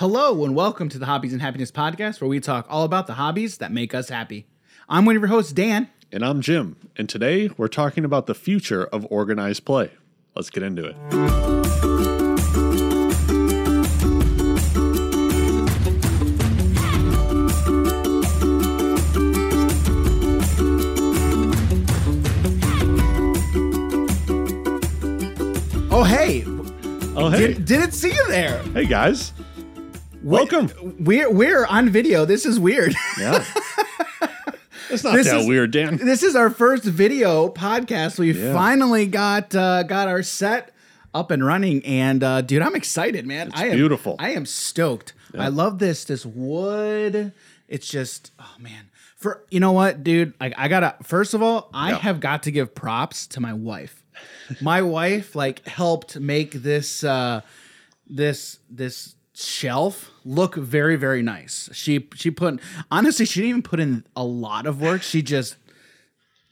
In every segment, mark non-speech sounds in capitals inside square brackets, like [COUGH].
Hello and welcome to the Hobbies and Happiness podcast, where we talk all about the hobbies that make us happy. I'm one of your hosts, Dan. And I'm Jim. And today we're talking about the future of organized play. Let's get into it. Oh, hey, Oh, hey. did, didn't see you there. hey, guys. Welcome. We're we're on video. This is weird. Yeah. [LAUGHS] It's not This that is- weird, Dan. this is our first video podcast. We Yeah. finally got uh, got our set up and running, and uh, dude, I'm excited, man. I am beautiful. I am stoked. I love this this wood. It's just oh man. For you know what, dude? Like I gotta first of all, I Yeah. have got to give props to my wife. my wife like helped make this uh this this shelf look very very nice. She she put honestly she didn't even put in a lot of work. She just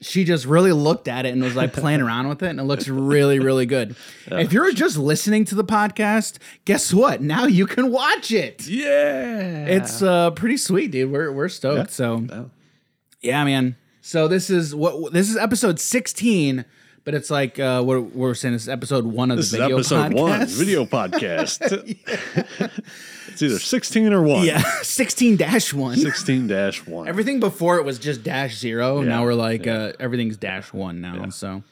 she just really looked at it and was like playing around with it and it looks really really good. If you're just listening to the podcast, guess what? Now you can watch it. Yeah. It's uh pretty sweet, dude. We're we're stoked. Yeah. So Yeah. yeah, man. So this is what this is episode 16, but it's like uh what what we're saying this is episode 1 of This the is video episode one, video [LAUGHS] podcast. it's either 16 or 1. Yeah, [LAUGHS] sixteen dash one. 16 dash 1. Everything before it was just dash 0. Yeah, Now we're like yeah. uh everything's dash 1 now. So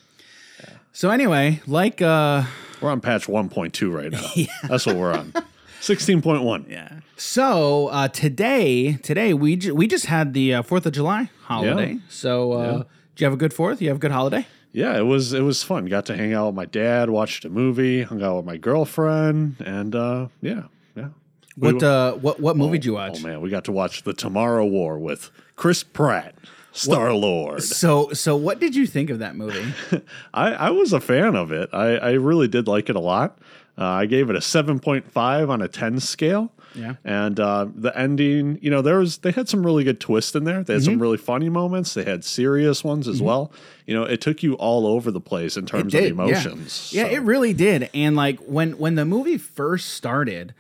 So anyway, like uh We're on patch 1.2 right now. [LAUGHS] That's what we're on. 16.1. yeah. So uh today today we ju- we just had the uh, 4th of July holiday. Yeah. So uh Yeah. did you have a good 4th? You have a good holiday? Yeah, it was it was fun. Got to hang out with my dad, watched a movie, hung out with my girlfriend, and uh, yeah, yeah. What wa- uh what what movie did you watch? Oh man, we got to watch the Tomorrow War with Chris Pratt, Star Lord. So so what did you think of that movie? [LAUGHS] I, I was a fan of it. I, I really did like it a lot. Uh, I gave it a seven point five on a ten scale. Yeah. And uh, the ending, you know, there was they had some really good twists in there. They had Mm-hmm. some really funny moments. They had serious ones as well. You know, it took you all over the place in terms of emotions. Yeah, yeah it really did. And like when when the movie first started,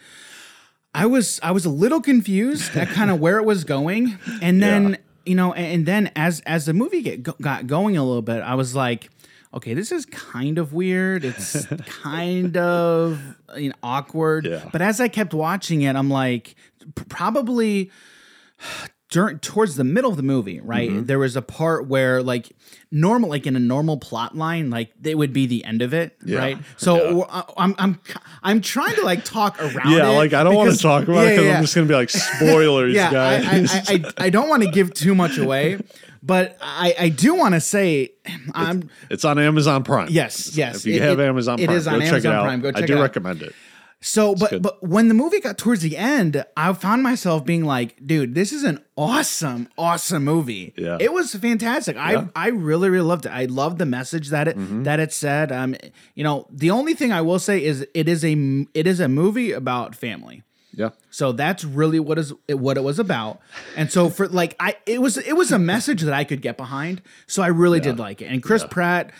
I was I was a little confused at kind of [LAUGHS] where it was going, and then Yeah. you know, and, and then as as the movie get, got going a little bit, I was like. Okay, this is kind of weird. It's [LAUGHS] kind of you know, awkward. Yeah. But as I kept watching it, I'm like, probably during towards the middle of the movie, right? Mm-hmm. There was a part where like normal, like in a normal plot line, like they would be the end of it, Yeah. right? So Yeah. I- I'm I'm I'm trying to like talk around. [LAUGHS] Yeah, it like I don't want to talk about it because yeah, I'm just gonna be like spoilers, [LAUGHS] yeah, I, guys. I, I, I, I don't want to give too much away, but I, I do want to say I'm it's on Amazon Prime. Yes, yes, If you it- have it- Amazon it Prime, is on go check it out. Prime. Go I do it out. recommend it. So, but good. but when the movie got towards the end, I found myself being like, "Dude, this is an awesome, awesome movie. Yeah. it was fantastic. Yeah. Mm-hmm. I I really really loved it. I loved the message that it that it said. Um, you know, the only thing I will say is it is a it is a movie about family. Yeah. So that's really what is what it was about. And so for like I it was it was a message that I could get behind. So I really did like it. And Chris Pratt,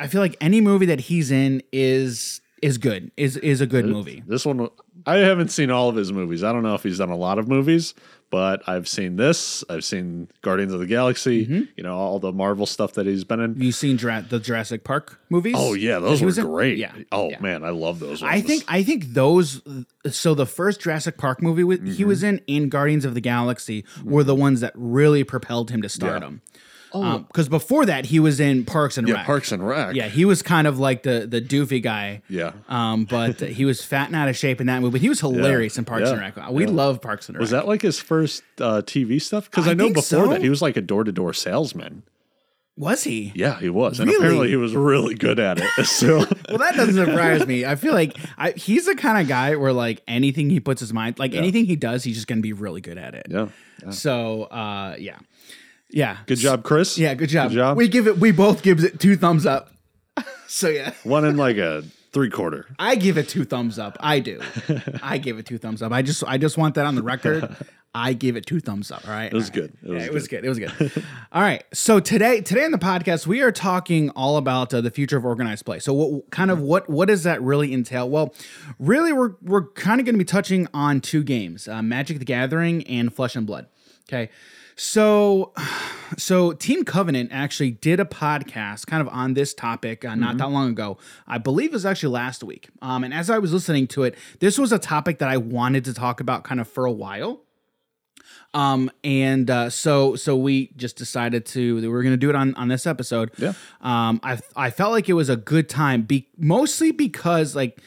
I feel like any movie that he's in is is good. Is is a good movie. This one, I haven't seen all of his movies. I don't know if he's done a lot of movies, but I've seen this. I've seen Guardians of the Galaxy. Mm-hmm. You know all the Marvel stuff that he's been in. You seen Jura- the Jurassic Park movies? Oh yeah, those were was in- great. yeah, Oh yeah. man, I love those. Ones. I think I think those. So the first Jurassic Park movie with, he was in in Guardians of the Galaxy were the ones that really propelled him to stardom. Because before that, he was in Parks and yeah, Rec. Parks and Rec. Yeah, he was kind of like the the doofy guy. Yeah. Um, but he was fat and out of shape in that movie. But he was hilarious in Parks Yeah. and Rec. We Yeah. love Parks and Rec. Was that like his first uh, TV stuff? Because I I, know before so. that he was like a door to door salesman. Was he? Yeah, he was, and Really? apparently he was really good at it. [LAUGHS] So Well, that doesn't surprise me. I feel like I, he's the kind of guy where like anything he puts his mind, like anything he does, he's just gonna be really good at it. yeah, yeah. So, uh, yeah, yeah. good job, Chris. Yeah, good job. Good job. We give it. We both gives it two thumbs up. [LAUGHS] so yeah, One in like a three quarter. I give it two thumbs up. I do. [LAUGHS] I give it two thumbs up. I just I just want that on the record. I give it two thumbs up. All right, It was good. It was yeah, it was good. It was good. all right. So today, today in the podcast, we are talking all about uh, the future of organized play. So, what kind of what what does that really entail? Well, really, we're we're kind of going to be touching on two games: uh, Magic: The Gathering and Flesh and Blood. Okay. So, [SIGHS] so Team Covenant actually did a podcast kind of on this topic uh, not that long ago. I believe it was actually last week. Um, and as I was listening to it, this was a topic that I wanted to talk about kind of for a while. Um, and uh, so so we just decided to that we are going to do it on on this episode. Yeah. Um, I I felt like it was a good time, be mostly because like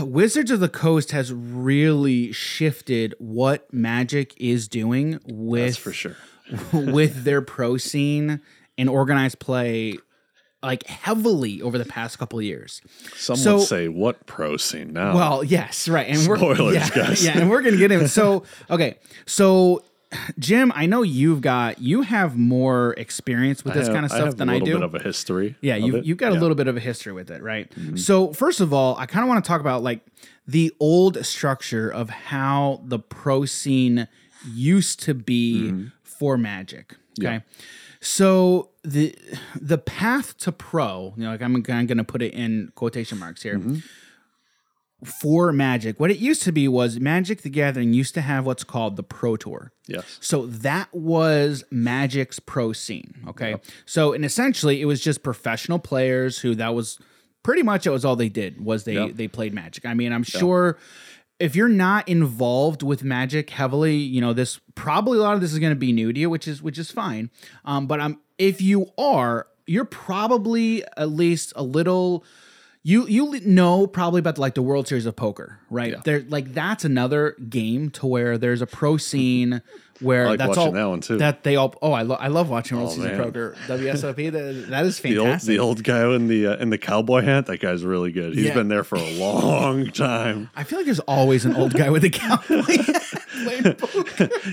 Wizards of the Coast has really shifted what Magic is doing with That's for sure. [LAUGHS] with their pro scene and organized play like heavily over the past couple years. Some So- would say, "What pro scene now?" Well, yes, right. And we're Spoilers, [LAUGHS] yeah, guys. Yeah, and we're gonna get in. So okay, so Jim, I know you've got you have more experience with this have- kind of stuff than I stuff have than a I little do. bit of a history. Yeah, you you've got a Yeah. Mm-hmm. little bit of a history with it, right? So first of all, I kind of want to talk about like the old structure of how the pro scene used to be for Magic. Okay, Mm-hmm. Yeah. so the the path to pro, you know, like I'm, I'm going to put it in quotation marks here. Mm-hmm. For Magic, what it used to be was Magic the Gathering used to have what's called the Pro Tour. Yes. So that was Magic's pro scene. Okay. So and essentially it was just professional players who that was pretty much it was all they did was they Yep. they played Magic. I mean, I'm sure if you're not involved with Magic heavily, you know, this probably a lot of this is going to be new to you, which is which is fine. Um, but um, if you are, you're probably at least a little you you know probably about like the World Series of Poker, right? Yeah. There like that's another game to where there's a pro scene where I like that's watching all that one, too. That they all oh I love I love watching World Oh, Series of. Poker WSOP [LAUGHS] that, that is The old, fantastic. the old guy in the uh, in the cowboy hat. That guy's really good. He's Yeah. been there for a long [LAUGHS] time. I feel like there's always an old guy with a cowboy [LAUGHS] hat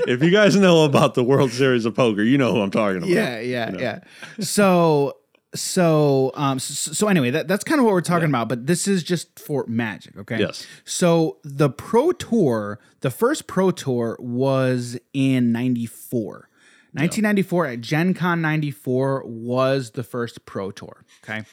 if you guys know about the World Series of Poker, you know who I'm talking about. Yeah, yeah, yeah. So so um so, so anyway that, that's kind of what we're talking about but this is just for magic okay? Yes. so the pro tour the first pro tour was in 94 1994 at gen con 94 was the first pro tour okay?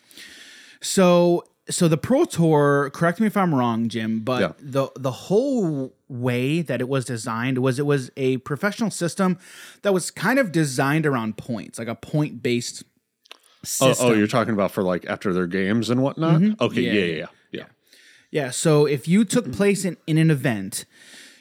So so the pro tour correct me if i'm wrong jim but Yeah. the the whole way that it was designed was it was a professional system that was kind of designed around points like a point based system oh, you're talking about for like after their games and whatnot. Mm-hmm. Okay. Yeah, Yeah. yeah, Yeah. Yeah. yeah. Yeah, so if you took mm-hmm. place in, in an event,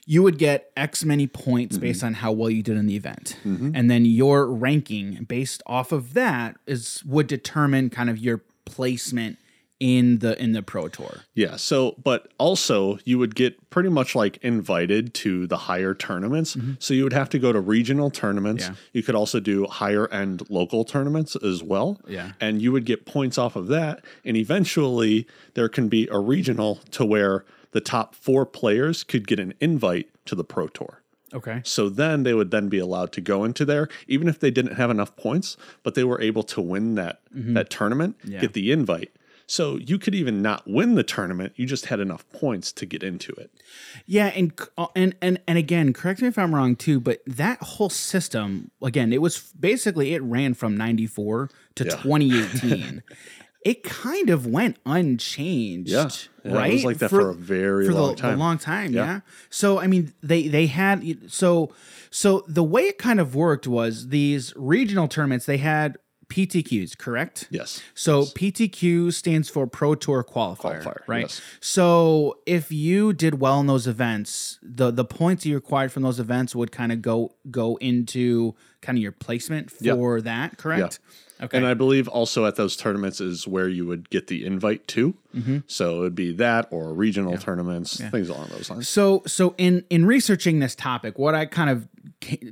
you would get X many points mm-hmm. based on how well you did in the event. And then your ranking based off of that is would determine kind of your placement in the in the pro tour. Yeah. So, but also you would get pretty much like invited to the higher tournaments. So you would have to go to regional tournaments. Mm-hmm. Yeah. You could also do higher end local tournaments as well. Yeah. And you would get points off of that. And eventually there can be a regional to where the top four players could get an invite to the Pro Tour. Okay. So then they would then be allowed to go into there, even if they didn't have enough points, but they were able to win that that tournament, Mm-hmm. Yeah. get the invite. So you could even not win the tournament; you just had enough points to get into it. Yeah, and uh, and and and again, correct me if I'm wrong too, but that whole system again, it was basically it ran from 94 to Yeah. 2018. [LAUGHS] it kind of went unchanged. Yeah. Yeah, it right. was like that for a very for long the time. A long time. Yeah. Yeah. So I mean, they they had so so the way it kind of worked was these regional tournaments. They had PTQs, correct? Yes. So PTQ stands for Pro Tour Qualifier, Qualifier, right? yes. So if you did well in those events, the the points you acquired from those events would kind of go go into kind of your placement Yeah. for that, correct? Okay. And I believe also at those tournaments is where you would get the invite to. Mm-hmm. So it would be that or regional tournaments, things along those lines. so so in in researching this topic, what I kind of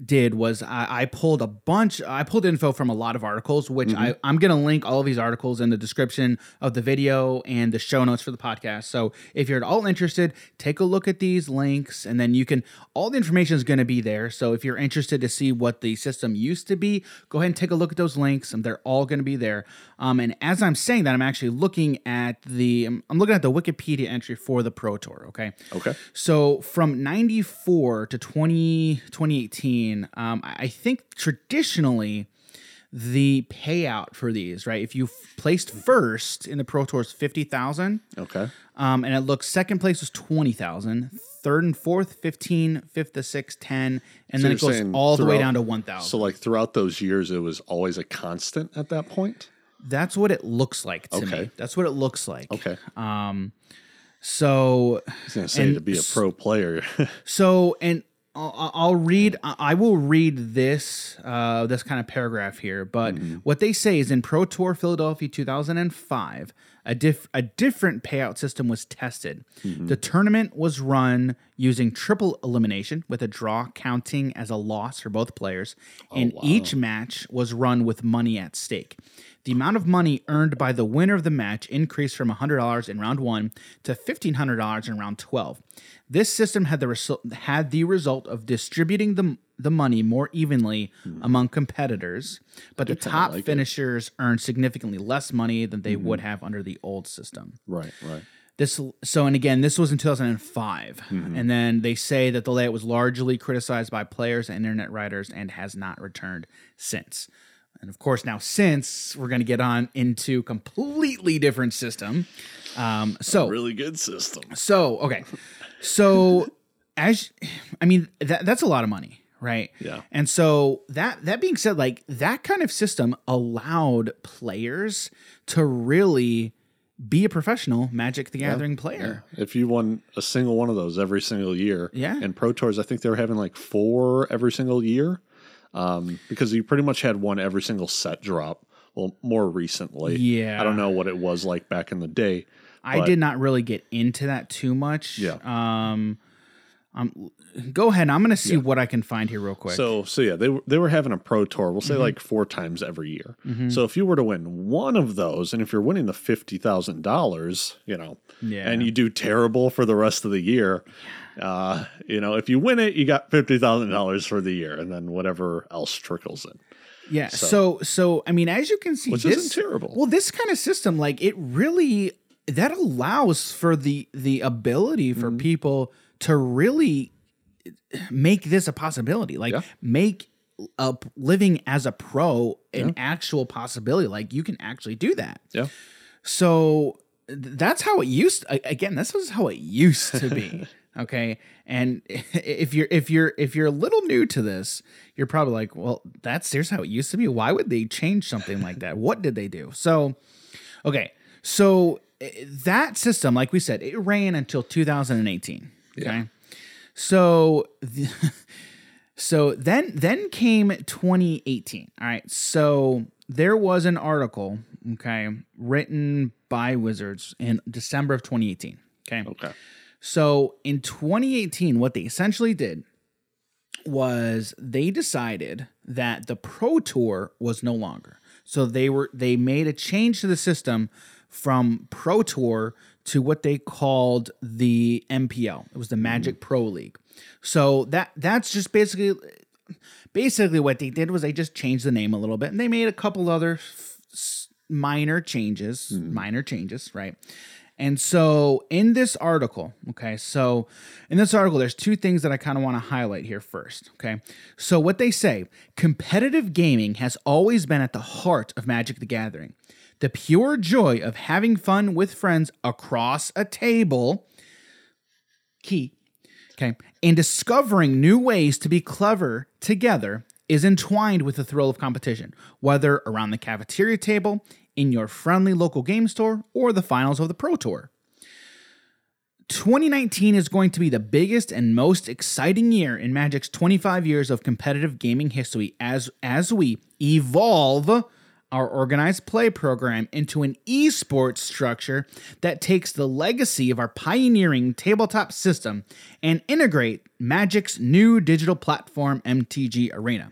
did was I, I pulled a bunch. I pulled info from a lot of articles, which Mm-hmm. I, I'm going to link all of these articles in the description of the video and the show notes for the podcast. So if you're at all interested, take a look at these links, and then you can. All the information is going to be there. So if you're interested to see what the system used to be, go ahead and take a look at those links, and they're all going to be there. Um, and as I'm saying that, I'm actually looking at the. I'm, I'm looking at the Wikipedia entry for the Pro Tour. Okay. Okay. So from 94 to 20, 2018, um, I think traditionally the payout for these, right? If you f- placed first in the Pro Tour is 50,000, Okay. um, and it looks second place was 20,000, third and fourth 15, fifth to 6, 10, and then it goes all the way down to 1,000. So like throughout those years, it was always a constant at that point. That's what it looks like to me. Okay. That's what it looks like. Okay. Um, so I was gonna say to be a pro player. [LAUGHS] So, and I'll, I'll read. I I will read this uh, this kind of paragraph here. But what they say is in Pro Tour Philadelphia 2005, a diff, a different payout system was tested. Mm-hmm. The tournament was run using triple elimination, with a draw counting as a loss for both players, oh, and each match was run with money at stake. The amount of money earned by the winner of the match increased from $100 in round 1 to $1500 in round 12. This system had the result had the result of distributing the the money more evenly among competitors, but the top like it. finishers earned significantly less money than they would have under the old system. right. Right. This so and again, this was in 2005, and then they say that the layout was largely criticized by players and internet writers and has not returned since. And of course, now since we're going to get on into completely different system. Um, so Really good system. so okay, so as I mean that that's a lot of money, right? Yeah. And so that that being said, like that kind of system allowed players to really be a professional Magic the Gathering player. If you won a single one of those every single year, Yeah. And Pro Tours, I think they were having like four every single year, um, because you pretty much had one every single set drop. Well, more recently, Yeah. I don't know what it was like back in the day. I did not really get into that too much. Yeah. Um, um, go ahead. I'm going to see what I can find here real quick. So so yeah, they were they were having a pro tour. We'll say Mm-hmm. like four times every year. So if you were to win one of those, and if you're winning the fifty thousand dollars, you know, Yeah. and you do terrible for the rest of the year, uh, you know, if you win it, you got fifty thousand dollars for the year, and then whatever else trickles in. Yeah. So, so I mean, as you can see, Which this isn't terrible. Well, this kind of system, like it really that allows for the the ability for Mm-hmm. people to really make this a possibility. Like Yeah. make a p- living as a pro an actual possibility. Like you can actually do that. Yeah. So that's how it used. Again, this was how it used to be. [LAUGHS] okay, and [LAUGHS] if you're if you're if you're a little new to this, you're probably like, well, that's here's how it used to be. Why would they change something like that? What did they do? So, okay, so eh, that system, like we said, it ran until 2018. Okay, so. The, [LAUGHS] So then then came 2018. All right. So there was an article, okay, written by Wizards in December of 2018. Okay. Okay. So in 2018, what they essentially did was they decided that the Pro Tour was no longer. So they were they made a change to the system from Pro Tour to what they called the MPL. It was the Magic mm. Pro League. So that that's just basically basically what they did was they just changed the name a little bit and they made a couple other f- minor changes, mm. minor changes, right? And so in this article, okay, so in this article, there's two things that I kind of want to highlight here first, okay? So what they say, competitive gaming has always been at the heart of Magic the Gathering. The pure joy of having fun with friends across a table, key, okay, and discovering new ways to be clever together is entwined with the thrill of competition, whether around the cafeteria table, in your friendly local game store, or the finals of the Pro Tour. 2019 is going to be the biggest and most exciting year in Magic's 25 years of competitive gaming history as as we evolve our organized play program into an esports structure that takes the legacy of our pioneering tabletop system and integrate Magic's new digital platform MTG Arena.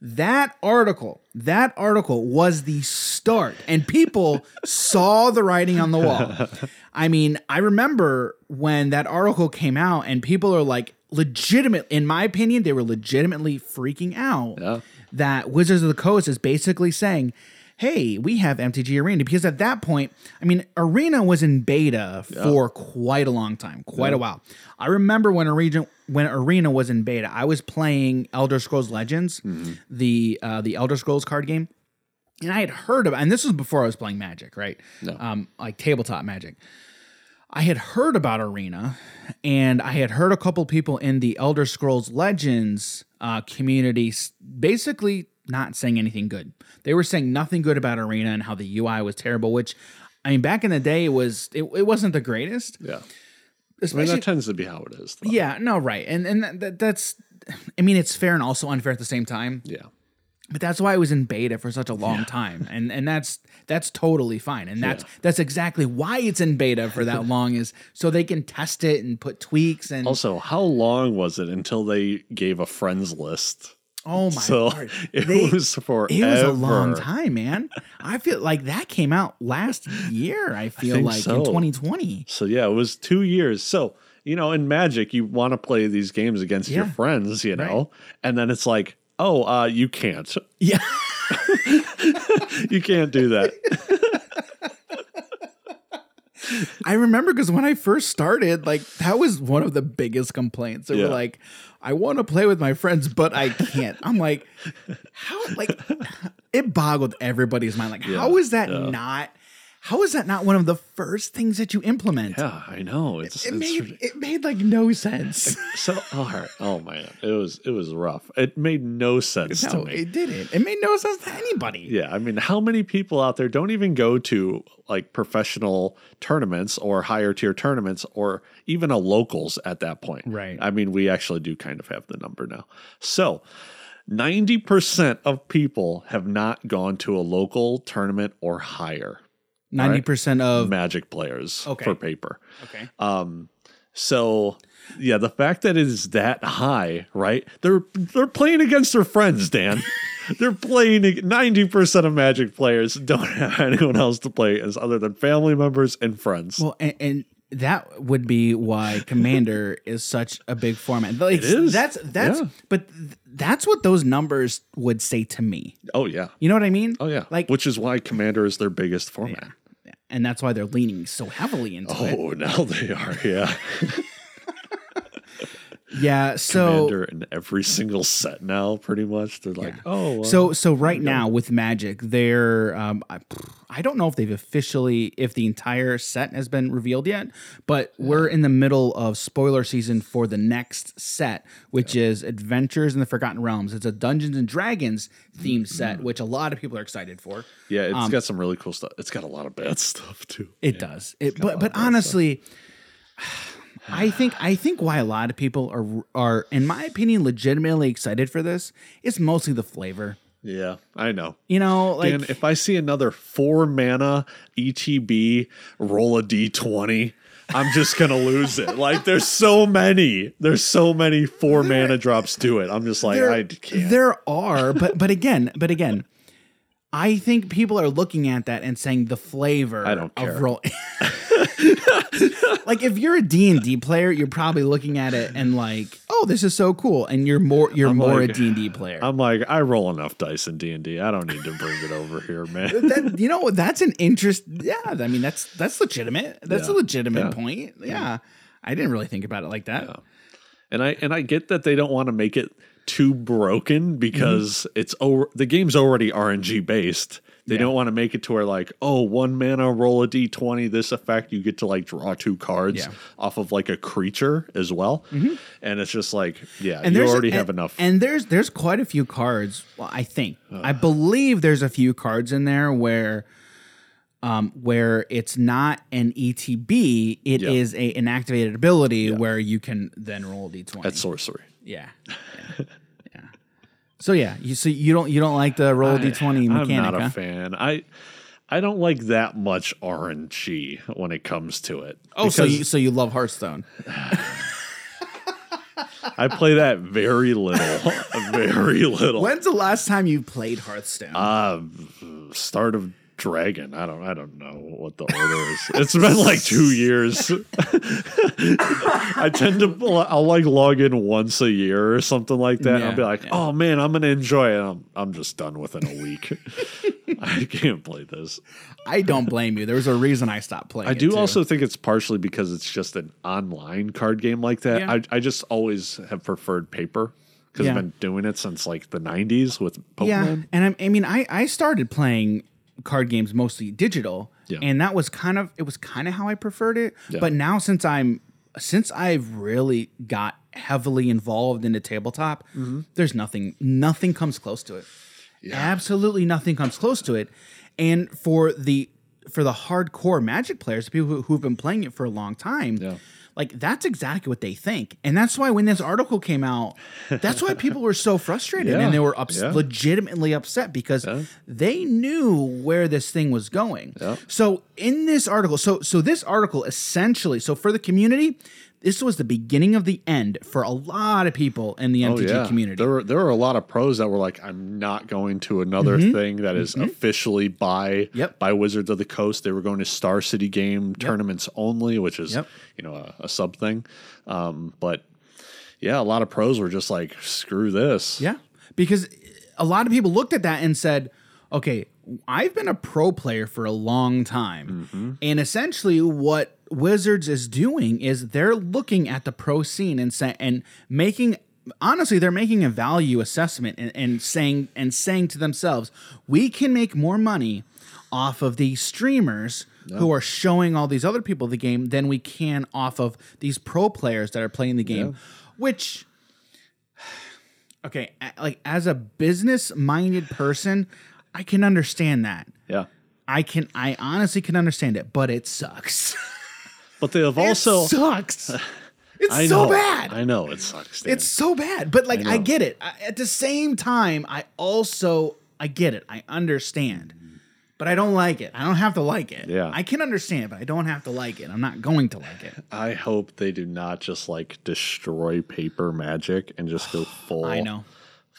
That article, that article was the start, and people saw the writing on the wall. [LAUGHS] I mean, I remember when that article came out, and people are like, legitimate, in my opinion, they were legitimately freaking out Yeah. that Wizards of the Coast is basically saying, hey, we have MTG Arena. Because at that point, I mean, Arena was in beta for quite a long time, quite a while. I remember when Arena when Arena was in beta, I was playing Elder Scrolls Legends, the uh, the Elder Scrolls card game. And I had heard about, and this was before I was playing Magic, right? No. Um, like tabletop Magic. I had heard about Arena, and I had heard a couple people in the Elder Scrolls Legends uh, community basically not saying anything good. They were saying nothing good about Arena and how the UI was terrible. Which, I mean, back in the day, it was it, it wasn't the greatest. Yeah. I mean, that tends to be how it is. Though. yeah, no, right, and and that, that's, I mean, it's fair and also unfair at the same time. Yeah. But that's why it was in beta for such a long time, and and that's that's totally fine, and that's that's exactly why it's in beta for that [LAUGHS] long is so they can test it and put tweaks and Also, how long was it until they gave a friends list? oh my so god, [LAUGHS] it They- was for it was a long time, man. I feel like that came out last year. I feel think like so. in 2020. So yeah, it was two years. So you know, in Magic, you want to play these games against your friends, you know, and then it's like, oh, uh, you can't, Yeah, [LAUGHS] you can't do that. [LAUGHS] I remember because when I first started, like that was one of the biggest complaints. They Yeah. were like, "I want to play with my friends, but I can't." I'm like, "How?" Like, it boggled everybody's mind. Like, how is that yeah. not? How is that not one of the first things that you implement? yeah, I know. It's, It it's made it made like no sense. [LAUGHS] so. All right. Oh man, it was it was rough. It made no sense to no, me. it didn't. It made no sense to anybody. Yeah, I mean, how many people out there don't even go to like professional tournaments or higher tier tournaments or even a locals at that point? Right. I mean, we actually do kind of have the number now. So, 90% of people have not gone to a local tournament or higher Ninety percent of magic players Okay. for paper. okay. Um, so yeah, the fact that it is that high, right? They're they're playing against their friends, Dan. [LAUGHS] they're playing ninety percent of Magic players don't have anyone else to play as other than family members and friends. Well, and, and that would be why [LAUGHS] Commander is such a big format. Like, It is. That's that's Yeah. but th- that's what those numbers would say to me. oh yeah, You know what I mean? oh yeah. Like, which is why Commander is their biggest format. And that's why they're leaning so heavily into it. Oh, now they are. Yeah, [LAUGHS] Yeah. So Commander in every single set now, pretty much. They're like, oh, uh, So so right now with Magic, they're um, I, I don't know if they've officially if the entire set has been revealed yet, but we're in the middle of spoiler season for the next set, which is Adventures in the Forgotten Realms. It's a Dungeons and Dragons themed set, which a lot of people are excited for. yeah, um, it's got some really cool stuff. It's got a lot of bad [LAUGHS] stuff too. It does. It, but but honestly, I think I think why a lot of people are are in my opinion legitimately excited for this is mostly the flavor. Yeah, I know. You know, like Dan, if I see another four mana ETB roll a d20, I'm just gonna lose it. Like there's so many, there's so many four mana drops to it. I'm just like there, I can't. there are, but but again, but again, I think people are looking at that and saying the flavor. I don't care. Of roll. [LAUGHS] [LAUGHS] [LAUGHS] like if you're a D and D player, you're probably looking at it and like, oh, this is so cool, and you're more you're more like- a D and D player. I'm like I roll enough dice in D&D. I don't need to bring it over here, man. [LAUGHS] that you know? That's an interest. Yeah, I mean that's that's legitimate. That's a legitimate Yeah. point. Yeah. I didn't really think about it like that. And I and I get that they don't want to make it too broken because Mm-hmm. it's over the game's already RNG based. They don't want to make it to where like, oh, one mana roll a d20, this effect, you get to like draw two cards Yeah. Mm-hmm. off of like a creature as well. And it's just like, yeah, and you already and- have enough. And there's there's quite a few cards. Well, I think I believe there's a few cards in there where, um, where it's not an ETB, it is Yeah. a an activated ability where you can then roll a d20. That's sorcery. yeah, yeah, [LAUGHS] yeah. So yeah, you so you don't you don't like the roll d twenty I'm mechanic, not a huh? fan. I I don't like that much RNG when it comes to it. Oh, so you so you love Hearthstone? [SIGHS] I play that very little, [LAUGHS] very little. When's the last time you played Hearthstone? Uh, Start of Dragon. I don't. I don't know what the order is. It's been like two years. I tend to. I'll like log in once a year or something like that. and I'll be like, yeah. "Oh man, I'm gonna enjoy it." I'm, I'm just done within a week. [LAUGHS] I can't play this. I don't blame you. There was a reason I stopped playing. I do also think it's partially because it's just an online card game like that. Yeah. I, I just always have preferred paper because Yeah. I've been doing it since like the 90s with Pokemon. Yeah, and I'm, I mean, I I started playing card games mostly digital, Yeah. and that was kind of it was kind of how I preferred it. Yeah. But now since I'm since I've really got heavily involved in the tabletop, Mm-hmm. there's nothing nothing comes close to it. Absolutely nothing comes close to it. And for the for the hardcore Magic players, the people who, who've been playing it for a long time, Yeah. Like that's exactly what they think. And that's why when this article came out, that's why [LAUGHS] people were so frustrated Yeah. and they were ups- Yeah. legitimately upset because Yeah. they knew where this thing was going. So in this article, so so this article essentially, so for the community, this was the beginning of the end for a lot of people in the Oh, MTG yeah. community. There were there were a lot of pros that were like, I'm not going to another thing that is officially by Mm-hmm. Yep. by Wizards of the Coast. They were going to Star City game tournaments only, which is Yep. you know a, a sub thing. Um, but yeah, a lot of pros were just like, screw this. Yeah. Because a lot of people looked at that and said, okay, I've been a pro player for a long time. Mm-hmm. And essentially what Wizards is doing is they're looking at the pro scene and say, and making honestly they're making a value assessment and, and saying and saying to themselves, we can make more money off of these streamers who are showing all these other people the game than we can off of these pro players that are playing the game. Which [SIGHS] okay, like as a business minded person, I can understand that. Yeah. I can, I honestly can understand it, but it sucks. [LAUGHS] But they have also it sucks. [LAUGHS] It's I so know, bad. I know it sucks. Dan. It's so bad. But like, I I, get it. I, at the same time, I also, I get it. I understand. But I don't like it. I don't have to like it. Yeah. I can understand, but I don't have to like it. I'm not going to like it. I hope they do not just like destroy paper magic and just go [SIGHS] full. I know.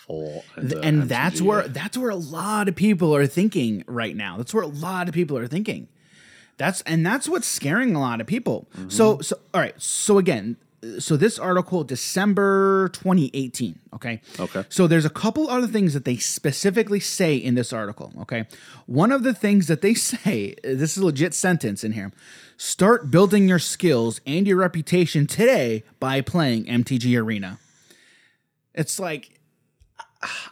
Full. into and that's where that's where a lot of people are thinking right now. That's where a lot of people are thinking. That's and that's what's scaring a lot of people. So so all right. So again, so this article December 2018, okay? Okay. So there's a couple other things that they specifically say in this article, okay? One of the things that they [LAUGHS] say, this is a legit sentence in here. Start building your skills and your reputation today by playing MTG Arena. It's like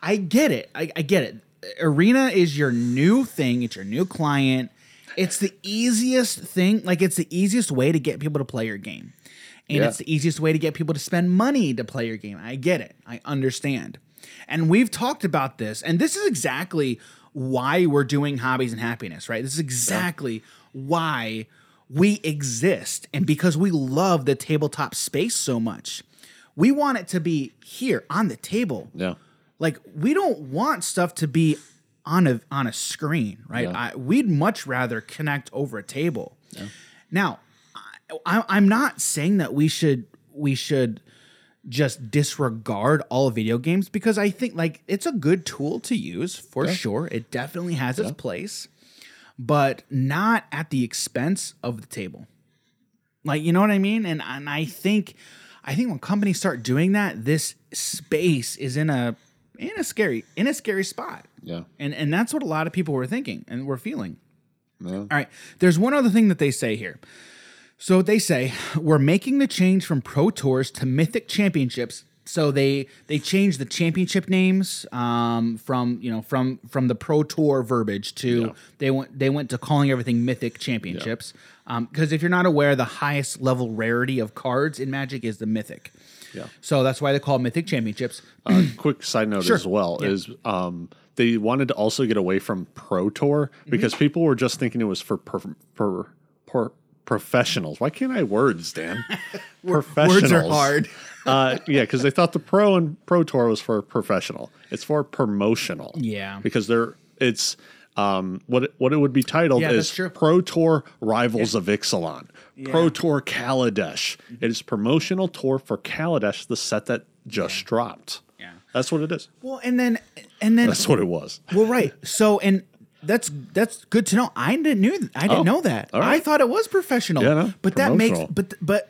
I get it. I, I get it. Arena is your new thing. It's your new client. It's the easiest thing. Like it's the easiest way to get people to play your game, and Yeah. it's the easiest way to get people to spend money to play your game. I get it. I understand. And we've talked about this, and this is exactly why we're doing hobbies and happiness. Right. This is exactly why we exist, and because we love the tabletop space so much, we want it to be here on the table. Yeah. Like we don't want stuff to be on a on a screen, right? Yeah. I, we'd much rather connect over a table. Now, I, I'm not saying that we should we should just disregard all video games because I think like it's a good tool to use for sure. It definitely has its place, but not at the expense of the table. Like you know what I mean? And and I think I think when companies start doing that, this space is in a in a scary in a scary spot. Yeah. And and that's what a lot of people were thinking and were feeling. Yeah. All right. There's one other thing that they say here. So they say we're making the change from pro tours to mythic championships. So they they changed the championship names um, from you know from from the pro tour verbiage to Yeah. they went they went to calling everything mythic championships. Because if you're not aware, the highest level rarity of cards in Magic is the mythic. Yeah. So that's why they call it mythic championships. Uh, [CLEARS THROAT] quick side note Sure. as well Yeah. is um, they wanted to also get away from Pro Tour Mm-hmm. because people were just thinking it was for per, per, per professionals. Why can't I words, Dan? [LAUGHS] professionals. Words are hard. [LAUGHS] uh, yeah, because they thought the pro and pro tour was for professional. It's for promotional. Yeah. because they're it's um what it, what it would be titled Yeah, is. Pro Tour Rivals of Ixalan, Pro Tour Kaladesh. It is promotional tour for Kaladesh, the set that just dropped. Yeah. That's what it is. Well, and then and then That's what it was. well, right. So and that's that's good to know. I didn't knew I didn't Oh, know that. right. I thought it was professional. Yeah, no, but that makes but but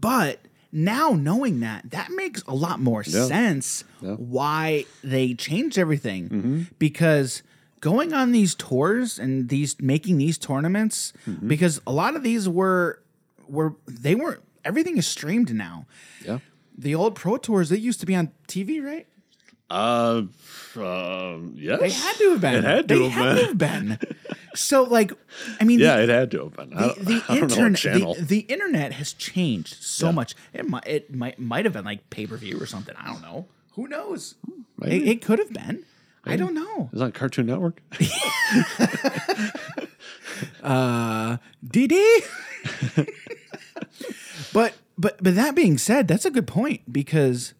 but now knowing that that makes a lot more sense why they changed everything Mm-hmm. because going on these tours and these making these tournaments Mm-hmm. because a lot of these were were they weren't everything is streamed now. Yeah. The old pro tours they used to be on TV, right? Uh, um, yes. They had to have been. It had to they have had been. to have been. So, like, I mean, Yeah, the, it had to have been. The, the [LAUGHS] I don't know what internet, channel. the, the internet has changed so Yeah. much. It might, it might, might have been like pay per view or something. I don't know. Who knows? It, it could have been. I don't know. Is on Cartoon Network? [LAUGHS] Uh, DD. [LAUGHS] but but but that being said, that's a good point because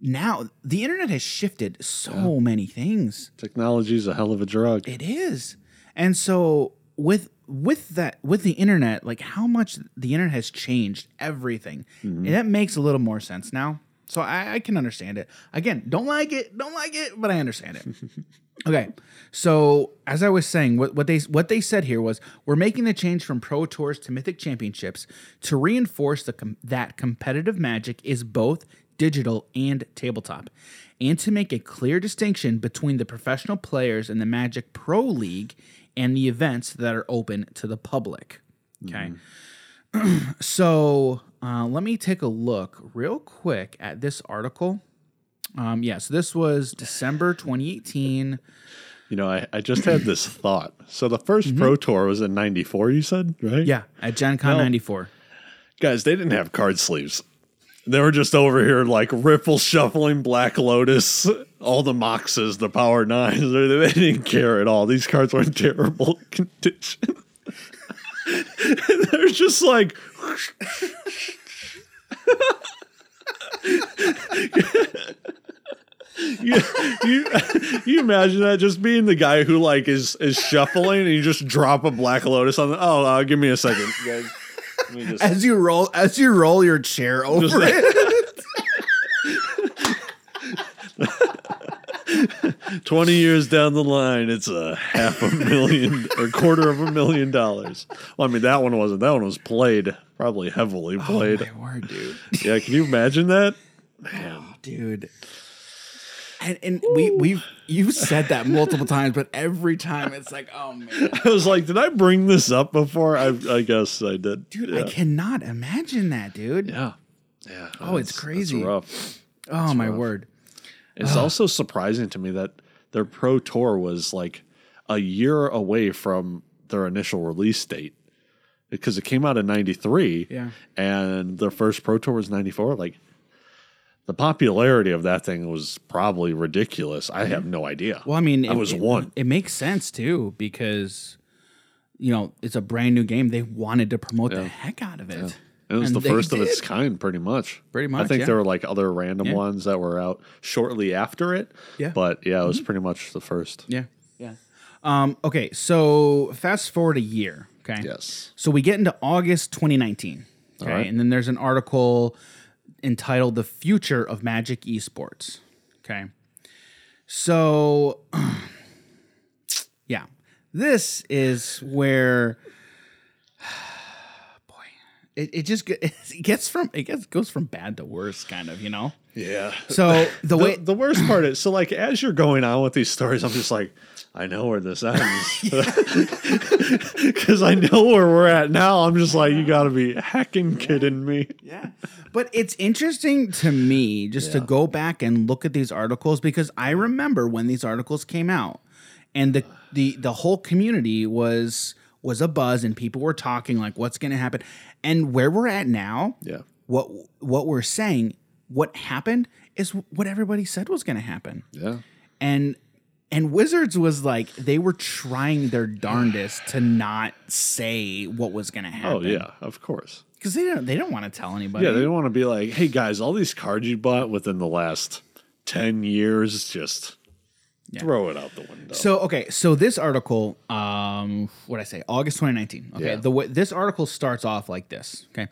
now the internet has shifted so many things. Technology is a hell of a drug. It is. And so with with that with the internet, like how much the internet has changed everything. And that makes a little more sense now. So I, I can understand it. Again, don't like it, don't like it, but I understand it. [LAUGHS] okay. So as I was saying, what, what they what they said here was we're making the change from pro tours to mythic championships to reinforce the com- that competitive magic is both digital and tabletop, and to make a clear distinction between the professional players in the Magic Pro League and the events that are open to the public. Okay. Mm-hmm. [CLEARS THROAT] so uh, let me take a look real quick at this article. Um, yes, this was December 2018. You know, I, I just had this [LAUGHS] thought. So the 1st Pro Tour was in 94, you said, right? Mm-hmm. Yeah, at Gen Con No. 94. Guys, they didn't have card sleeves. They were just over here like riffle shuffling Black Lotus, all the Moxes, the Power Nines. [LAUGHS] They didn't care at all. These cards were in terrible [LAUGHS] condition. [LAUGHS] They're just like, you, you, you imagine that just being the guy who like is is shuffling and you just drop a Black Lotus on the. Oh, uh, give me a second, guys. Let me just- As you roll, as you roll your chair over Just like- it. [LAUGHS] 20 years down the line, it's a half a million or quarter of a million dollars. Well, I mean, that one wasn't. That one was played, probably heavily oh played. Oh, My word, dude. yeah, can you imagine that? Man. Oh, dude. And and we we've you've said that multiple times, but every time it's like, oh man, I was like, did I bring this up before? I, I guess I did. dude, yeah. I cannot imagine that, dude. yeah. Yeah. Oh, it's That's- crazy. That's rough. oh my word. It's also surprising to me that their pro tour was like a year away from their initial release date because it came out in 93 Yeah. and their first pro tour was 94 like the popularity of that thing was probably ridiculous i have no idea Well, I mean, I it, was it- one. It makes sense too because you know it's a brand new game. They wanted to promote the heck out of it. It was And the they first of its kind pretty much Pretty much. i think yeah. there were like other random Yeah. ones that were out shortly after it Yeah. Mm-hmm. but yeah it was pretty much the first Yeah, yeah. Um, okay, so fast forward a year. Okay. yes So we get into August 2019. Okay. right. And then there's an article entitled The Future of Magic Esports. Okay. So, [CLEARS THROAT] yeah, this is where, boy, it, it just [LAUGHS] it gets from, it gets, goes from bad to worse, kind of, you know? yeah So [LAUGHS] the way, the, the worst part is so like as you're going on with these stories, I'm just like, I know where this ends [LAUGHS] because I know where we're at now. I'm just like, you got to be hacking kidding me. Yeah. But it's interesting to me just to go back and look at these articles because I remember when these articles came out and the the the whole community was was a buzz and people were talking like what's going to happen? And where we're at now Yeah, what what we're saying what happened is what everybody said was going to happen. Yeah, and and wizards was like they were trying their darndest to not say what was going to oh, happen. oh yeah, of course. because they don't they don't want to tell anybody. Yeah, they don't want to be like, hey guys, all these cards you bought within the last 10 years, just throw it out the window. So okay, so this article, um, what I say, August 2019. Okay, Yeah. the way this article starts off like this. Okay,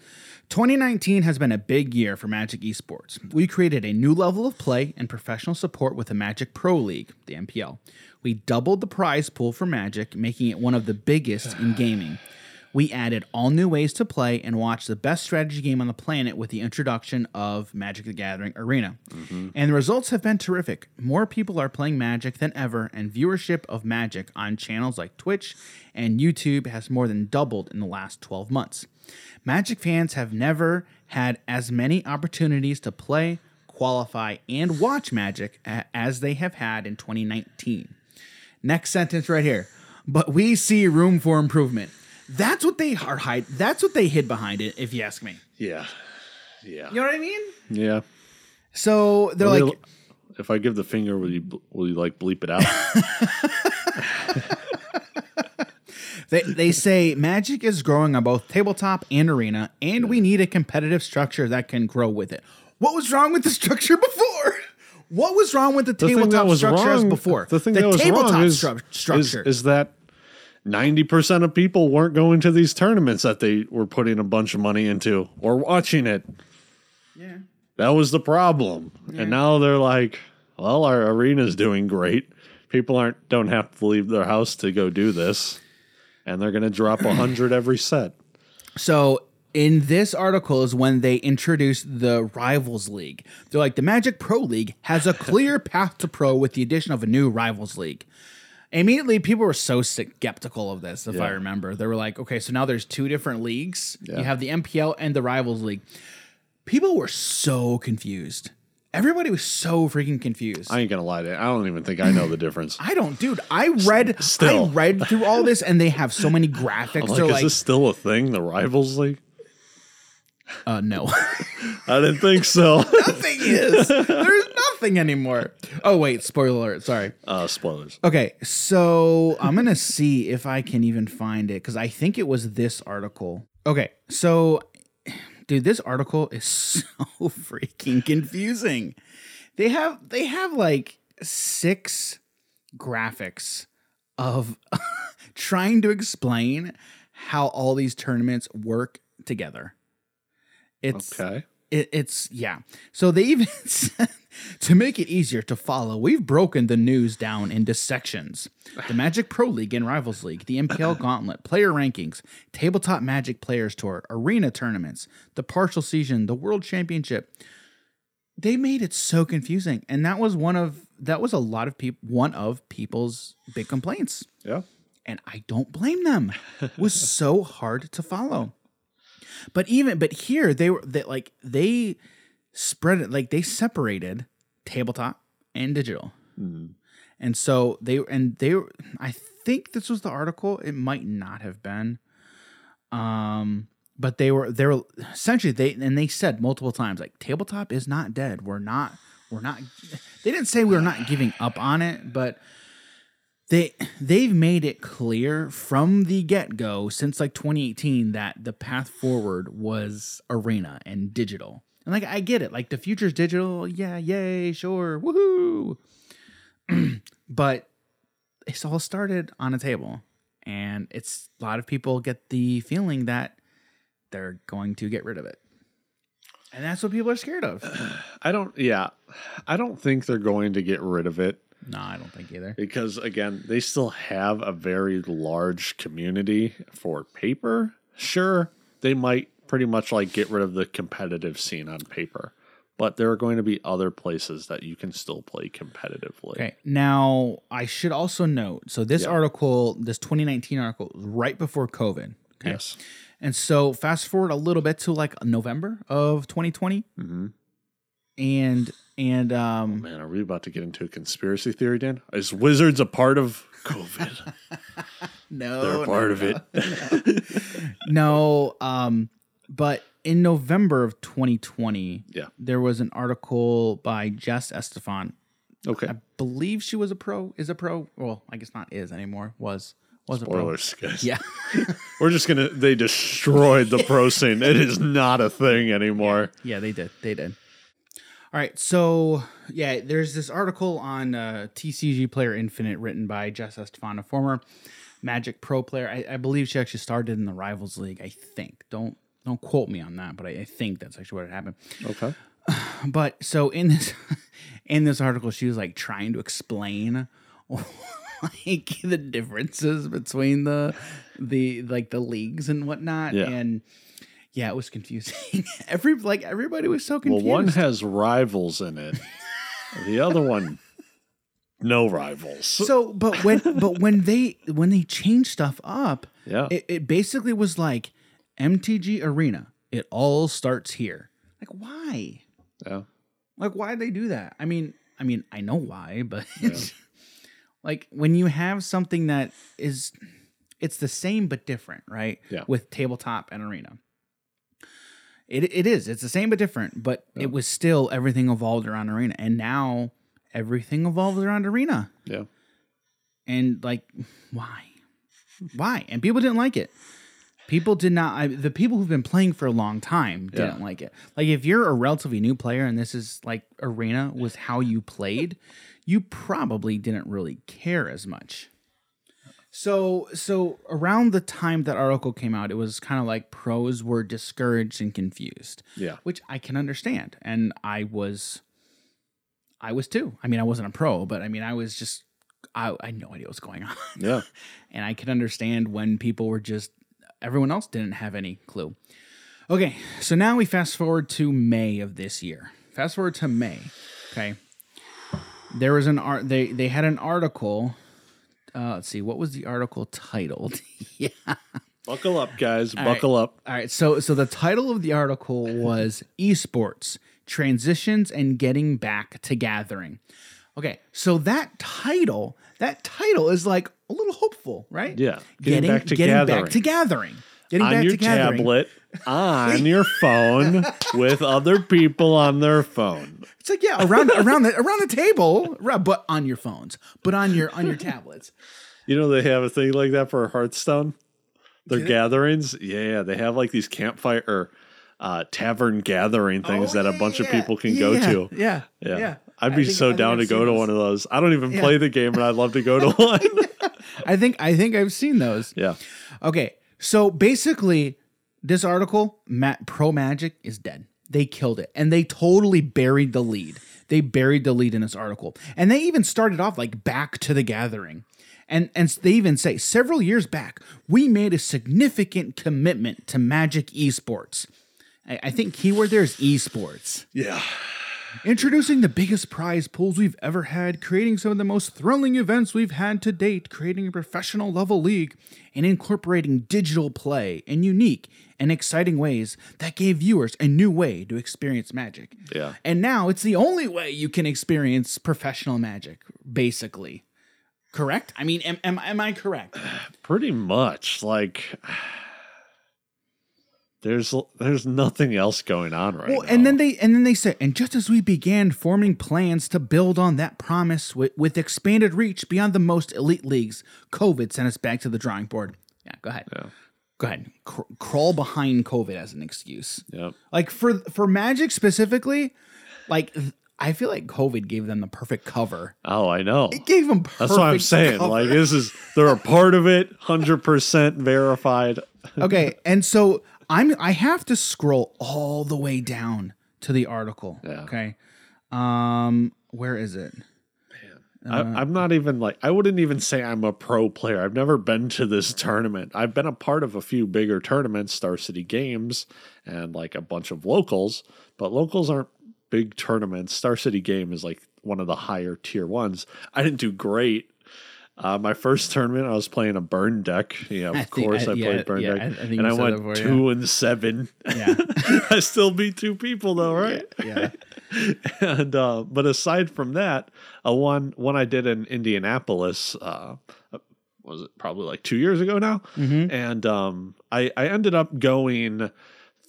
2019 has been a big year for Magic Esports. We created a new level of play and professional support with the Magic Pro League, the MPL. We doubled the prize pool for Magic, making it one of the biggest in gaming. We added all new ways to play and watch the best strategy game on the planet with the introduction of Magic the Gathering Arena. Mm-hmm. And the results have been terrific. More people are playing Magic than ever, and viewership of Magic on channels like Twitch and YouTube has more than doubled in the last 12 months. Magic fans have never had as many opportunities to play, qualify, and watch Magic as they have had in 2019. Next sentence right here. But we see room for improvement. That's what they are hide. That's what they hid behind it, if you ask me. yeah. Yeah. You know what I mean? Yeah. So they're Will like, you- if I give the finger, will you will you like bleep it out? [LAUGHS] [LAUGHS] they, they say magic is growing on both tabletop and arena, and we need a competitive structure that can grow with it. What was wrong with the structure before? What was wrong with the, the tabletop structure wrong before? The thing that was tabletop wrong is, stru- is, is that ninety percent of people weren't going to these tournaments that they were putting a bunch of money into or watching it. yeah. That was the problem. And now they're like, well, our arena's doing great. People aren't don't have to leave their house to go do this. And they're gonna drop a hundred every set. So in this article is when they introduce the Rivals League. They're like the Magic Pro League has a clear [LAUGHS] path to pro with the addition of a new Rivals League. Immediately, people were so skeptical of this. If I remember, they were like, "Okay, so now there's two different leagues. Yeah. You have the MPL and the Rivals League." People were so confused. Everybody was so freaking confused. I ain't gonna lie to you. I don't even think I know the difference. [LAUGHS] I don't, dude. I read, Still. I read through all this, and they have so many [LAUGHS] graphics. I'm like, is like, this still a thing? The rivals league? Uh, no. I didn't think so. [LAUGHS] nothing is. There's nothing anymore. Oh wait, spoiler alert. Sorry. uh, spoilers. Okay, so I'm gonna see if I can even find it because I think it was this article. Okay, so dude, this article is so [LAUGHS] freaking confusing. They have they have like six graphics of [LAUGHS] trying to explain how all these tournaments work together. It's Okay. it, it's yeah. So they even [LAUGHS] to make it easier to follow, we've broken the news down into sections: the Magic Pro League and Rivals League, the MPL [CLEARS THROAT] Gauntlet, player rankings, Tabletop Magic Players Tour, arena tournaments, the partial season, the World Championship. They made it so confusing, and that was one of that was a lot of people one of people's big complaints Yeah. and I don't blame them. It was so hard to follow. But even but here they were that like they spread it like they separated tabletop and digital. And so they and they were- I think this was the article. It might not have been. Um but they were they were essentially they and they said multiple times like tabletop is not dead. We're not we're not they didn't say we were not giving up on it, but they they've made it clear from the get-go since like 2018 that the path forward was arena and digital. And like I get it, like the future's digital, yeah, yay, sure, woohoo. [CLEARS THROAT] but it's all started on a table. And it's a lot of people get the feeling that they're going to get rid of it. And that's what people are scared of. [SIGHS] I don't yeah. I don't think they're going to get rid of it no, I don't think either. because again, they still have a very large community for paper. Sure, they might pretty much like get rid of the competitive scene on paper. But there are going to be other places that you can still play competitively. Okay. Now, I should also note so this Yeah. article, this 2019 article, was right before COVID. Okay. Yes. And so fast forward a little bit to like November of 2020. Mm-hmm. And, and, um, Man, are we about to get into a conspiracy theory, Dan? Is Wizards a part of COVID? [LAUGHS] no, They're a part of it. [LAUGHS] no, um, but in November of 2020, Yeah. there was an article by Jess Estephan. Okay. I believe she was a pro, is a pro. Well, I guess not is anymore, was Was a pro. Spoilers, guys. Yeah. [LAUGHS] We're just gonna. They destroyed the pro scene. It is not a thing anymore. Yeah, they did. They did. All right, so yeah, there's this article on uh, TCG Player Infinite written by Jess Estephan, former Magic Pro player. I, I believe she actually started in the Rivals League. I think. Don't don't quote me on that, but I, I think that's actually what happened. Okay. [SIGHS] But so in this [LAUGHS] in this article, she was like trying to explain [LAUGHS] like the differences between the the like the leagues and whatnot, Yeah. and yeah, it was confusing. [LAUGHS] Every like everybody was so confused. Well, one has rivals in it. the other one, no rivals. so, but when but when they when they changed stuff up, yeah. it, it basically was like MTG Arena. It all starts here. Like why? yeah. Like why do they do that? I mean, I mean, I know why, but it's [LAUGHS] like when you have something that is it's the same but different, right? Yeah. With tabletop and arena. It it is. It's the same but different, but it was still everything evolved around arena. And now everything evolves around arena. Yeah. And like why? Why? And people didn't like it. People did not. I, the people who've been playing for a long time didn't Yeah. like it. Like if you're a relatively new player and this is like arena was how you played, you probably didn't really care as much. So so around the time that article came out, it was kind of like pros were discouraged and confused, Yeah. which I can understand, and I was, I was too. I mean, I wasn't a pro, but I mean, I was just, I, I had no idea what's going on Yeah. [LAUGHS] and I can understand when people were just everyone else didn't have any clue. Okay, so now we fast forward to May of this year. Fast forward to May. Okay, there was an art. They they had an article. Uh, let's see, what was the article titled? [LAUGHS] yeah. Buckle up, guys. Buckle up. All right. So so the title of the article was [LAUGHS] esports transitions and getting back to gathering. Okay, so that title, that title is like a little hopeful, right? Yeah. Getting, back to gathering. back to gathering. Getting on back your to gathering. tablet, [LAUGHS] on your phone, with other people on their phone. It's like yeah, around around the around the table, but on your phones, but on your on your tablets. You know they have a thing like that for Hearthstone. Their gatherings, yeah, they have like these campfire or uh, tavern gathering things Oh, that a yeah, bunch of people can yeah, go to. Yeah, Yeah. yeah. I'd be think- so down to go seen to one of those. I don't even Yeah. play the game, but I'd love to go to [LAUGHS] one. I think I think I've seen those. yeah. Okay, so basically, this article, Matt Pro Magic is dead. They killed it, and they totally buried the lead. They buried the lead in this article, and they even started off like back to the gathering, and and they even say several years back we made a significant commitment to Magic esports. I, I think keyword there is esports. Yeah. Introducing the biggest prize pools we've ever had, creating some of the most thrilling events we've had to date, creating a professional level league, and incorporating digital play and unique and exciting ways that gave viewers a new way to experience magic. Yeah. And now it's the only way you can experience professional magic, basically. Correct? I mean, am, am, am I correct? [SIGHS] Pretty much. Like [SIGHS] there's there's nothing else going on right Well, now. and then they and then they said and just as we began forming plans to build on that promise with, with expanded reach beyond the most elite leagues, COVID sent us back to the drawing board. Yeah, go ahead. Yeah. Go ahead. Cr- crawl behind COVID as an excuse. Yep. Like for for Magic specifically, like th- I feel like COVID gave them the perfect cover. Oh, I know. It gave them perfect That's what I'm saying. cover. Like this is they're a part of it, hundred percent verified. [LAUGHS] okay, and so I'm I have to scroll all the way down to the article. Yeah. Okay. Um, where is it? I, I'm not even like I wouldn't even say I'm a pro player. I've never been to this [LAUGHS] tournament. I've been a part of a few bigger tournaments, Star City Games, and like a bunch of locals. But locals aren't big tournaments. Star City Game is like one of the higher tier ones. I didn't do great. Uh, my first tournament, I was playing a burn deck. Yeah, of [LAUGHS] I course, I- I, yeah, played burn yeah, deck, I- and I went before, yeah. two and seven. Yeah. [LAUGHS] I still beat two people though, right? Yeah. And uh, but aside from that, a one one I did in Indianapolis, uh, was it probably like two years ago now, Mhm. and um, I I ended up going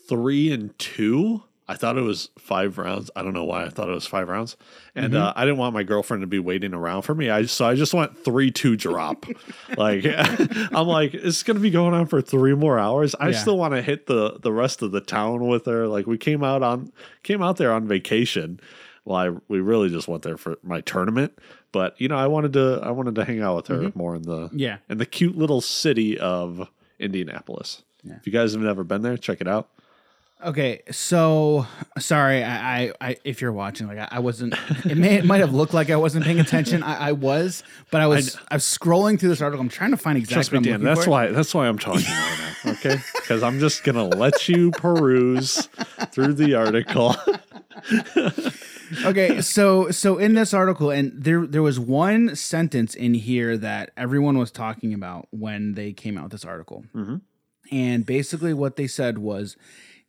three and two. I thought it was five rounds. I don't know why I thought it was five rounds, and uh, I didn't want my girlfriend to be waiting around for me. I so I just went three two drop. [LAUGHS] like [LAUGHS] I'm like it's gonna be going on for three more hours. I Yeah. still want to hit the the rest of the town with her. Like we came out on came out there on vacation. Well, I, we really just went there for my tournament, but you know I wanted to I wanted to hang out with her more in the Yeah. in the cute little city of Indianapolis. If you guys have never been there, check it out. Okay, so sorry, I, I, I if you're watching, like I, I wasn't. It may it might have looked like I wasn't paying attention. I, I was, but I was. I, was scrolling through this article. I'm trying to find exactly. Trust me, what I'm Dan. That's for. why. That's why I'm talking right now. Okay, [LAUGHS] because I'm just gonna let you peruse through the article. okay so so in this article and there there was one sentence in here that everyone was talking about when they came out with this article mm-hmm. and basically what they said was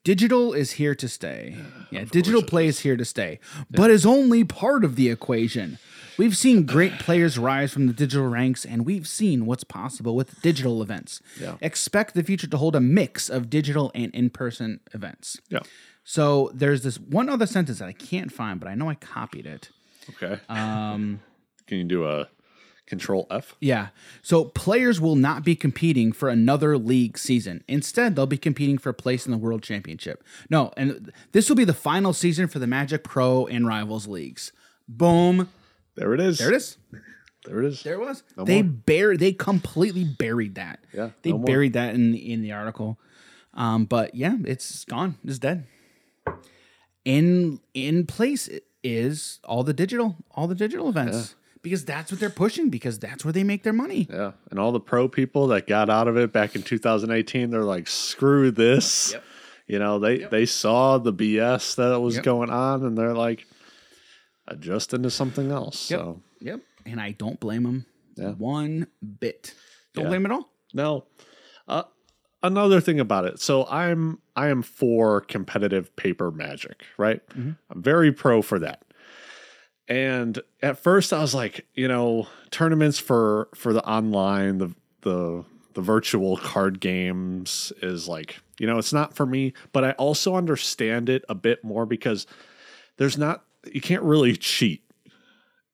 digital is here to stay yeah digital play is here to stay but is only part of the equation we've seen great players rise from the digital ranks and we've seen what's possible with digital events Yeah. expect the future to hold a mix of digital and in-person events yeah. so there's this one other sentence that I can't find, but I know I copied it. Okay. Um, [LAUGHS] Can you do a control F? yeah. So players will not be competing for another league season. Instead, they'll be competing for a place in the World Championship. No, and this will be the final season for the Magic Pro and Rivals leagues. Boom. There it is. There it is. There it is. There it was. they bur- they completely buried that. Yeah, They no more. buried that in in the article. Um, but yeah, it's gone. It's dead. In in place is all the digital, all the digital events. Because that's what they're pushing, because that's where they make their money. Yeah. And all the pro people that got out of it back in 2018, they're like, screw this. Yep. You know, they they saw the BS that was Yep. going on, and they're like, adjust into something else. Yep. So Yep. And I don't blame them Yeah. one bit. Don't Yeah. blame 'em at all. No. Uh, another thing about it. So I'm I am for competitive paper magic, right? I'm very pro for that. And at first I was like, you know, tournaments for for the online, the the the virtual card games is like, you know, it's not for me, but I also understand it a bit more because there's not you can't really cheat.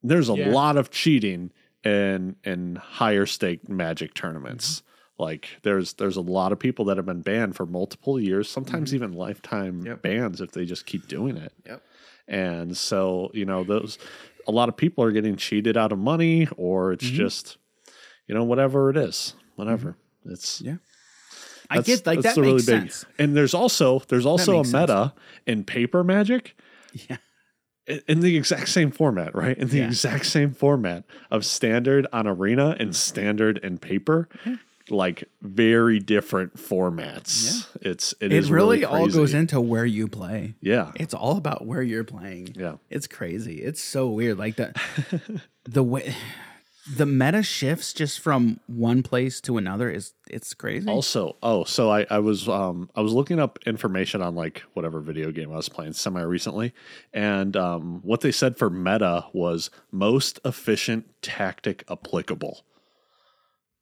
There's a Yeah. lot of cheating in in higher stake magic tournaments. Mm-hmm. Like there's there's a lot of people that have been banned for multiple years, sometimes mm-hmm. even lifetime Yep. bans if they just keep doing it. Yep. And so, you know, those a lot of people are getting cheated out of money or it's mm-hmm. just you know whatever it is, whatever. Mm-hmm. It's Yeah. I get like that's that makes big- sense. And there's also there's also a makes sense. meta in paper magic Yeah. in- in the exact same format, right? In the Yeah. exact same format of standard on arena and standard and paper, like very different formats. It's it, It is really, really all goes into where you play. Yeah, It's all about where you're playing. yeah, It's crazy. It's so weird. Like the [LAUGHS] the way the meta shifts just from one place to another is it's crazy. Also, oh, so I, I was um I was looking up information on like whatever video game I was playing semi recently, and um what they said for meta was most efficient tactic applicable.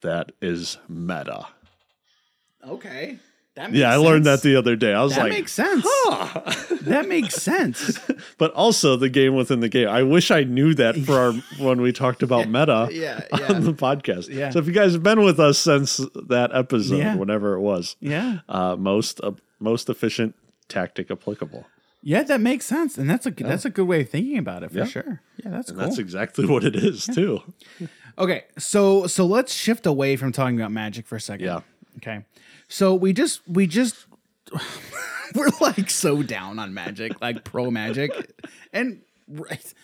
That is meta. okay. That Yeah, I learned that the other day. I was that like, [LAUGHS] "That makes sense. that makes sense. but also the game within the game. I wish I knew that for our [LAUGHS] when we talked about meta Yeah, [LAUGHS] on the podcast. Yeah. So if you guys have been with us since that episode, Yeah. whatever it was, Yeah. uh, most uh, most efficient tactic applicable. Yeah, that makes sense. And that's a that's a good way of thinking about it for Yeah. sure. Yeah, that's And cool. that's exactly what it is too. Okay, so so let's shift away from talking about magic for a second. Yeah. Okay. So we just we just [LAUGHS] we're like so down on magic, like pro magic, and right,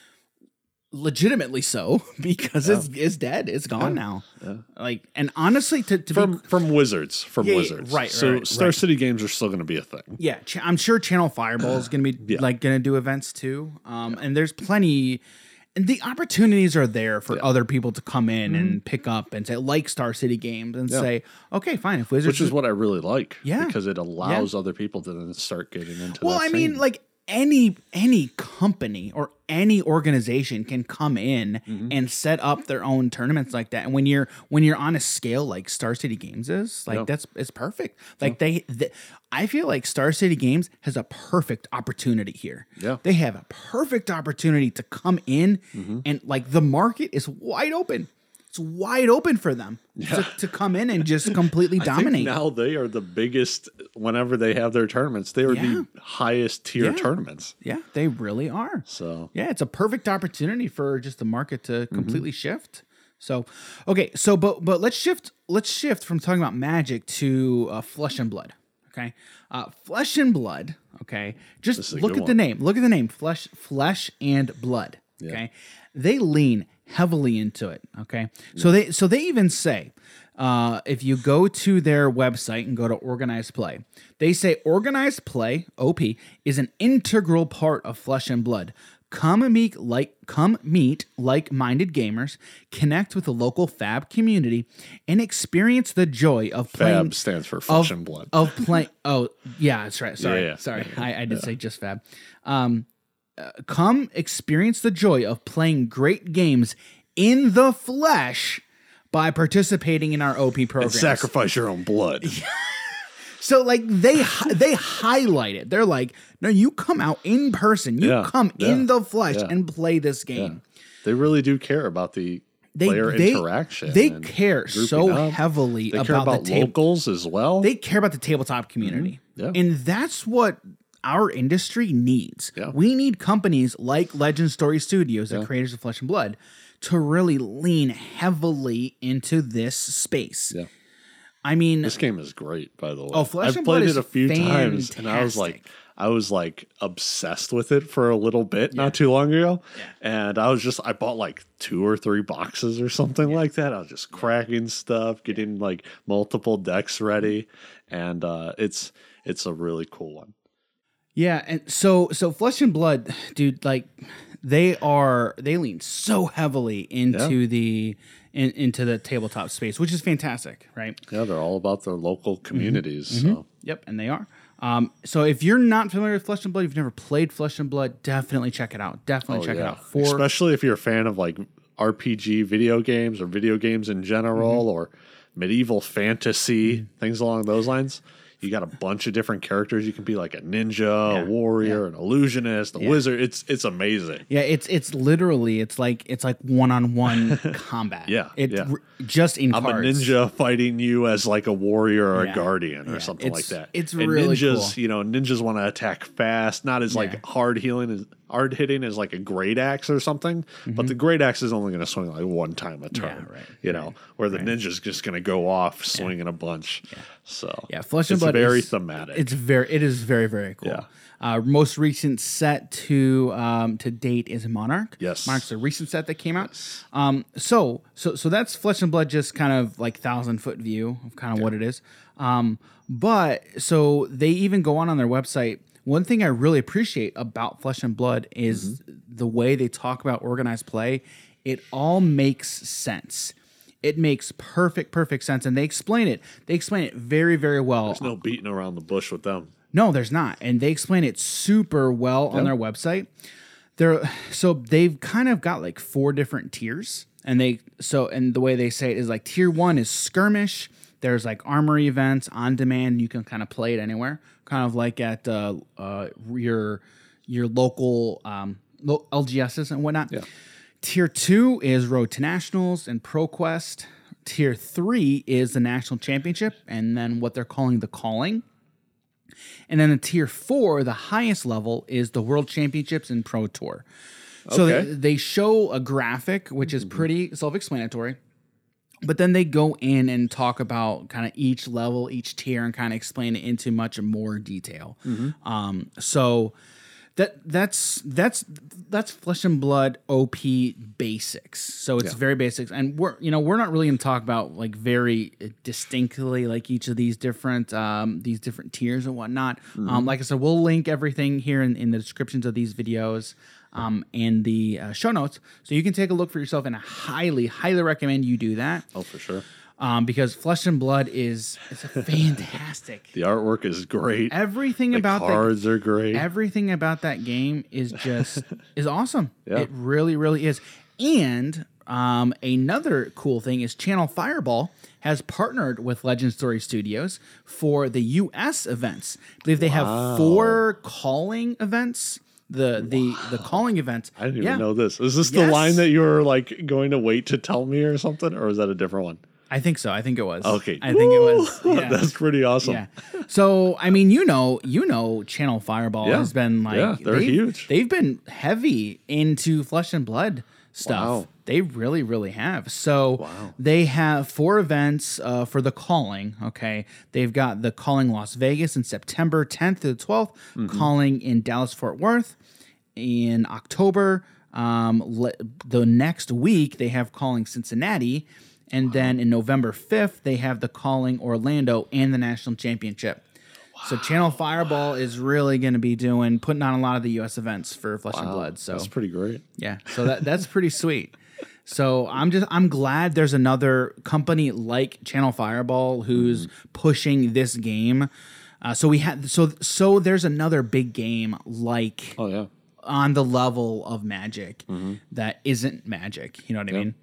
legitimately so [LAUGHS] because it's it's dead. It's gone now. Like, and honestly, to to From be from Wizards, from Yeah, yeah, Wizards. right, So right, Star right. City games are still going to be a thing. yeah, ch- I'm sure Channel Fireball is going to be [CLEARS THROAT] like going to do events too. Um, and there's plenty, the opportunities are there for other people to come in Mm-hmm. and pick up and say like Star City Games and say, okay, fine, if Wizards Which is what I really like. Yeah. Because it allows other people to then start getting into Well, that I mean, scene. like any any company or any organization can come in Mm-hmm. and set up their own tournaments like that and when you're when you're on a scale like star city games is like Yeah. that's it's perfect like they, they i feel like star city games has a perfect opportunity here Yeah. they have a perfect opportunity to come in Mm-hmm. and like the market is wide open it's wide open for them to, to come in and just [LAUGHS] completely dominate now they are the biggest. Whenever they have their tournaments, they are Yeah. the highest tier Yeah. tournaments. yeah they really are So Yeah, it's a perfect opportunity for just the market to Mm-hmm. completely shift. So, okay, so but but let's shift let's shift from talking about magic to uh, flesh and blood. Okay, uh, flesh and blood. Okay, just look at the name. Look at the name. Flesh, flesh and blood. Okay, they lean heavily into it. Okay, so they so they even say. Uh, if you go to their website and go to organized play, they say organized play (OP) is an integral part of Flesh and Blood. Come meet like come meet like-minded gamers, connect with the local Fab community, and experience the joy of playing. Fab stands for flesh of, and blood. of playing. Oh, yeah, that's right. Sorry, Yeah, yeah. sorry. I, I did say just Fab. Um, uh, come experience the joy of playing great games in the flesh by participating in our OP program. Sacrifice your own blood. [LAUGHS] So like they they highlight it. They're like, no, you come out in person. You Yeah, come in the flesh yeah. and play this game. They really do care about the They player they, interaction. They care so up. heavily They about, care about the table. locals as well. They care about the tabletop community. Mm-hmm. Yeah. And that's what our industry needs. Yeah. We need companies like Legend Story Studios, the creators of Flesh and Blood, to really lean heavily into this space. Yeah. I mean, This game is great, by the way. Oh, Flesh I've and played Blood it a few times, and I was like. I was like obsessed with it for a little bit not too long ago, and I was just I bought like two or three boxes or something like that. I was just cracking stuff, getting like multiple decks ready, and uh, it's it's a really cool one. Yeah, and so so Flesh and Blood, dude, like they are they lean so heavily into the in, into the tabletop space, which is fantastic, right? Yeah, they're all about their local Mm-hmm. communities. So Yep, and they are. Um, so if you're not familiar with Flesh and Blood, if you've never played Flesh and Blood, definitely check it out. Definitely Oh, check it out. For especially if you're a fan of like RPG video games or video games in general Mm-hmm. or medieval fantasy things along those lines. You got a bunch of different characters. You can be like a ninja, Yeah, a warrior, an illusionist, a wizard. It's it's amazing. yeah, it's it's literally it's like it's like one on one combat. Yeah, it yeah. r- just in I'm cards. a ninja fighting you as like a warrior or Yeah. a guardian or Yeah, something like that. it's and really ninjas, cool. you know, ninjas want to attack fast, not as Yeah. like hard healing as hard hitting is like a great axe or something. But the great axe is only going to swing like one time a turn. Mm-hmm. right, You know, where the ninja's just going to go off swinging a bunch. So Yeah, Flesh and Blood very is- thematic. It's very it is very very cool. Yeah. Uh, most recent set to um, to date is Monarch. Yes. Monarch's a recent set that came out. Um, so so so that's Flesh and Blood, just kind of like thousand foot view of kind of what it is. Um, but so they even go on on their website. One thing I really appreciate about Flesh and Blood is Mm-hmm. the way they talk about organized play. It all makes sense. It makes perfect, perfect sense, and they explain it. They explain it very, very well. There's no beating around the bush with them. No, there's not, and they explain it super well on their website. They're so they've kind of got like four different tiers, and they so and the way they say it is like tier one is skirmish. There's like armory events on demand. You can kind of play it anywhere, kind of like at uh, uh, your your local um, LGSs and whatnot. Yeah. Tier two is Road to Nationals and ProQuest. Tier three is the National Championship, and then what they're calling the Calling. And then the tier four, the highest level, is the World Championships and Pro Tour. So Okay. they, they show a graphic, which is pretty self explanatory. But then they go in and talk about kind of each level, each tier, and kind of explain it into much more detail. Um, so that that's that's that's flesh and blood op basics. So it's very basics. And we're you know we're not really going to talk about like very distinctly like each of these different um these different tiers and whatnot. Um like i said we'll link everything here in, in the descriptions of these videos um and the uh, show notes so you can take a look for yourself and i highly highly recommend you do that Oh, for sure. um, because Flesh and Blood is it's a [LAUGHS] fantastic. The artwork is great. Everything the about that cards are great. everything about that game is [LAUGHS] just is awesome. Yeah. It really, really is. And um, another cool thing is Channel Fireball has partnered with Legend Story Studios for the U.S. events. I believe they have four calling events. The the the calling events. I didn't even know this. Is this the Yes. line that you were like going to wait to tell me or something, or is that a different one? I think so. I think it was. Okay, I think it was. [LAUGHS] Yeah. That's pretty awesome. Yeah. So I mean, you know, you know, Channel Fireball Yeah. has been like Yeah, they're they've- huge. They've been heavy into Flesh and Blood stuff. Wow. They really, really have. So Wow. they have four events uh, for the calling. Okay, they've got the calling Las Vegas in September 10th to the 12th, Mm-hmm. calling in Dallas Fort Worth in October. Um, le- the next week they have calling Cincinnati, and then in November fifth they have the calling Orlando and the national championship. So Channel Fireball is really going to be doing putting on a lot of the U.S. events for Flesh and Blood. So That's pretty great. yeah, so that that's pretty sweet. So I'm just I'm glad there's another company like Channel Fireball who's pushing this game. Uh, so we had so so there's another big game like Oh yeah. On the level of Magic mm-hmm. that isn't Magic. You know what I mean?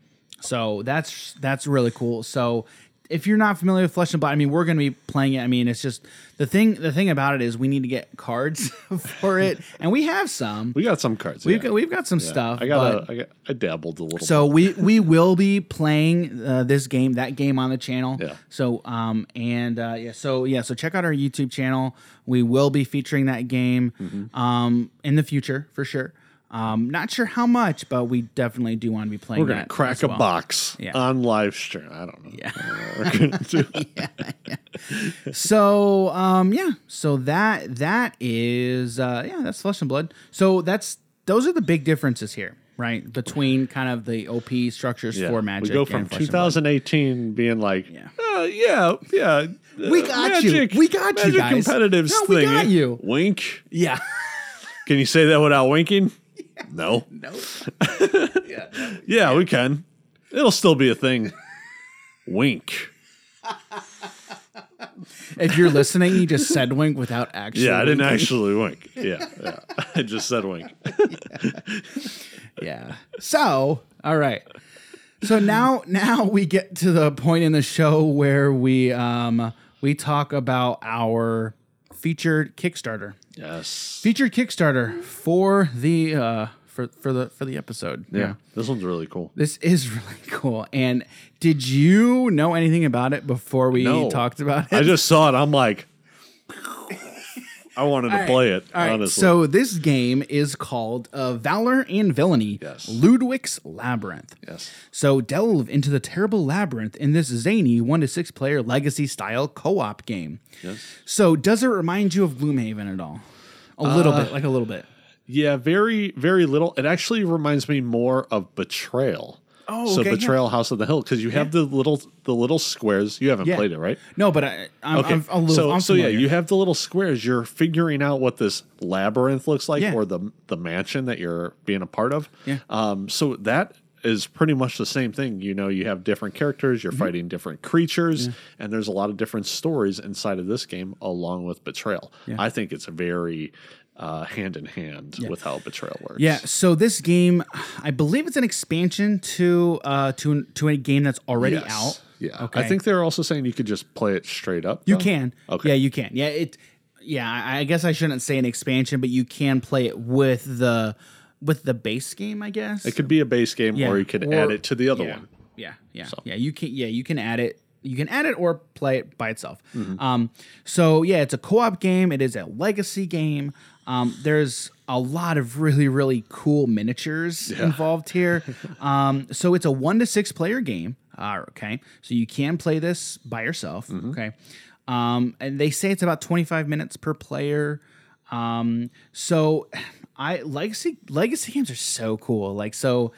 So that's that's really cool. So if you're not familiar with Flesh and Blood, I mean, we're going to be playing it. I mean, it's just the thing. The thing about it is we need to get cards [LAUGHS] for it, and we have some. We got some cards. We've yeah. got we've got some stuff. I got. but- a- I got. I dabbled a little. so we we will be playing uh, this game, that game on the channel. Yeah. So um and uh, yeah, so yeah, so check out our YouTube channel. We will be featuring that game Mm-hmm. um in the future for sure. Um, not sure how much, but we definitely do want to be playing We're gonna crack a well. box Yeah. on live stream. I don't know. Yeah. Gonna [LAUGHS] do- So um yeah, so that that is uh yeah, that's flesh and blood. So that's those are the big differences here, right? Between kind of the OP structures yeah. for magic. We go from and Flesh 2018 being like, Yeah. uh, yeah, yeah. We uh, got you. We got you, magic guys. competitive No, thing. we got you. Wink. Yeah. Can you say that without winking? No. [LAUGHS] no. Yeah, Yeah, we can. It'll still be a thing. Wink. If you're listening, you just said wink without actually. Yeah, I didn't winking. actually wink. Yeah, yeah. [LAUGHS] I just said wink. [LAUGHS] Yeah. So, all right. So now, now we get to the point in the show where we um we talk about our featured Kickstarter. Yes. Featured Kickstarter for the uh for for the for the episode. Yeah, this one's really cool. This is [LAUGHS] really cool. And did you know anything about it before we No. talked about it? I just saw it. I'm like, I wanted to All right. play it. All right, honestly. So this game is called uh, Valor and Villainy. Yes. Ludwig's Labyrinth. yes. So delve into the terrible labyrinth in this zany one to six player legacy style co-op game. Yes. So does it remind you of Gloomhaven at all? A little Uh, bit, like a little bit. Yeah, very, very little. It actually reminds me more of Betrayal. Oh, so okay, yeah. Betrayal House of the Hill because you have the little the little squares. You haven't Yeah. played it, right? No, but I, I'm, Okay. I'm a little. so I'm so yeah, you have the little squares. You're figuring out what this labyrinth looks like, Yeah. or the the mansion that you're being a part of. Yeah. Um. So that is pretty much the same thing. You know, you have different characters. Mm-hmm. You're fighting different creatures, and there's a lot of different stories inside of this game, along with Betrayal. I think it's very uh, hand in hand with how Betrayal works. Yeah, so this game, I believe it's an expansion to uh to to a game that's already Yes. out. Yeah. Okay. I think they're also saying you could just play it straight up. You can. Okay. Yeah, you can. Yeah, it. Yeah, I I guess I shouldn't say an expansion, but you can play it with the with the base game. I guess It could be a base game, Yeah, or you could or- add it to the other yeah, one. Yeah, yeah, yeah. You can. Yeah, you can add it. You can add it or play it by itself. Um, so yeah, it's a co-op game. It is a legacy game. Um, there's a lot of really really cool miniatures involved here. [LAUGHS] Um, so it's a one to six player game. Uh, okay, so you can play this by yourself. Okay, um, and they say it's about 25 minutes per player. Um, so [SIGHS] I legacy legacy games are so cool. Like so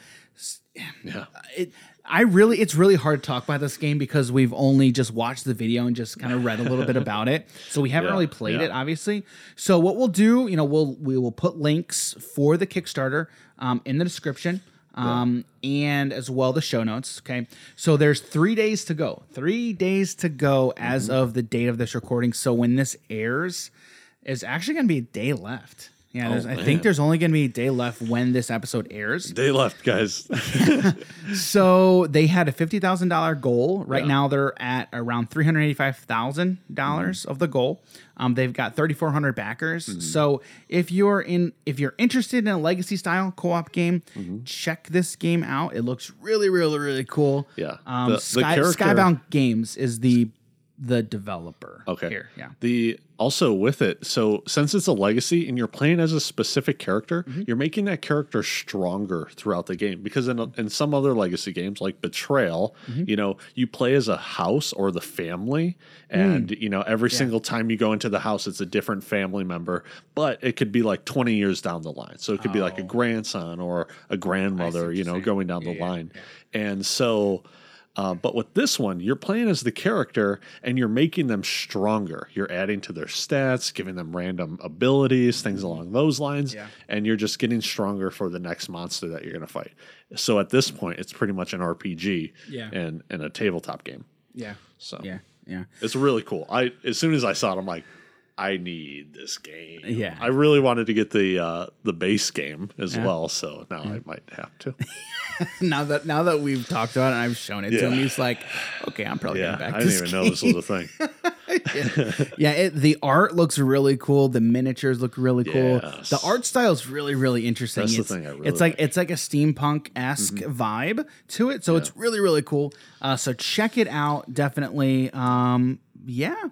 Yeah. it I really it's really hard to talk about this game because we've only just watched the video and just kind of read a little bit about it. So we haven't Yeah, really played yeah. it obviously. So what we'll do, you know, we'll we will put links for the Kickstarter um, in the description. um, and as well the show notes. Okay, so there's three days to go. Three days to go as Mm-hmm. of the date of this recording. So when this airs, is actually going to be a day left. Yeah, there's, I Oh, man. think there's only going to be a day left when this episode airs. Day left, guys. [LAUGHS] [LAUGHS] So they had a fifty thousand dollar goal. Right Yeah. now they're at around three hundred eighty five thousand dollars of the goal. Um, they've got thirty four hundred backers. Mm-hmm. So if you're in, if you're interested in a legacy style co op game, Mm-hmm. check this game out. It looks really, really, really cool. Yeah. Um, The- the Sky, character- Skybound Games is the the developer. Okay. Here, yeah. The also with it, so since it's a legacy and you're playing as a specific character, Mm-hmm. you're making that character stronger throughout the game. Because in in some other legacy games like Betrayal, Mm-hmm. you know, you play as a house or the family, and Mm. you know every single time you go into the house, it's a different family member. But it could be like 20 years down the line, so it could be like a Oh. grandson or a grandmother, you know, going down the Yeah, yeah, line, and so. Uh, but with this one, you're playing as the character and you're making them stronger. You're adding to their stats, giving them random abilities, things along those lines, Yeah. and you're just getting stronger for the next monster that you're going to fight. So at this point, it's pretty much an RPG Yeah. and, and a tabletop game. Yeah. So Yeah. Yeah. it's really cool. I as soon as I saw it, I'm like, I need this game. Yeah. I really wanted to get the uh, the base game as well, so now I might have to. [LAUGHS] now that now that we've talked about it and I've shown it to him, he's like, okay, I'm probably Yeah, getting back I didn't even know this was a thing. [LAUGHS] yeah, it, the art looks really cool. The miniatures look really cool. Yes. The art style is really, really interesting. That's the it's, thing I really it's like like. Mm-hmm. it's like a steampunk esque vibe to it. So it's really, really cool. Uh, so check it out, definitely. Um, yeah,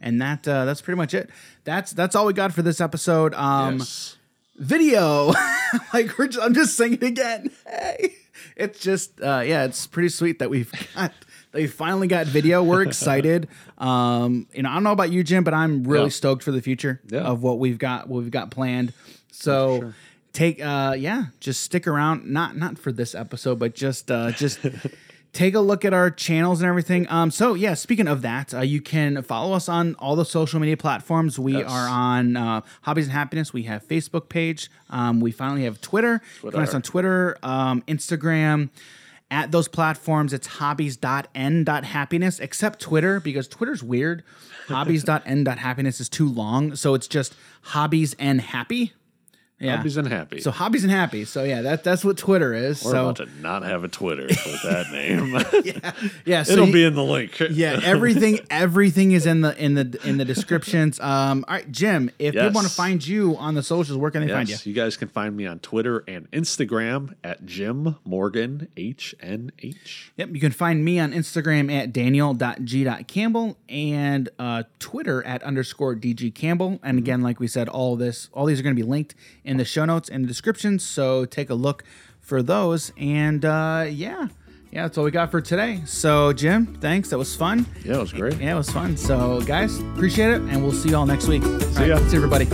and that uh, that's pretty much it. That's that's all we got for this episode. Um, Yes. video. [LAUGHS] like we're just, I'm just saying it again. Hey, it's just uh, yeah, it's pretty sweet that we've got that we finally got video. We're [LAUGHS] excited. Um, you know, I don't know about you, Jim, but I'm really Yeah. stoked for the future Yeah. of what we've got, what we've got planned. So. Take uh yeah, just stick around. Not not for this episode, but just uh just [LAUGHS] take a look at our channels and everything. Um, so yeah, speaking of that, uh, you can follow us on all the social media platforms. We Yes. are on uh, Hobbies and Happiness. We have Facebook page. Um, we finally have Twitter. Find us on Twitter, um, Instagram. At those platforms, it's hobbies.n.happiness, except Twitter, because Twitter's weird. hobbies.n.happiness is too long. So it's just hobbies and happy. Yeah. Hobbies and happy. so hobbies and happy. So yeah, that, that's what Twitter is. We're so about to not have a Twitter with that [LAUGHS] name. [LAUGHS] yeah, so It'll you- be in the link. [LAUGHS] yeah everything everything is in the in the in the descriptions um all right jim if people Yes. want to find you on the socials where can they find you Yes, you guys can find me on Twitter and Instagram at Jim Morgan HNH. yep you can find me on instagram at daniel.g.campbell and uh twitter at underscore dg campbell and again like we said all this all these are going to be linked in the show notes and the description. so take a look for those. And uh yeah. Yeah that's all we got for today. So jim thanks. That was fun. Yeah, it was great. yeah it was fun. So guys appreciate it and we'll see you all next week. See ya. see everybody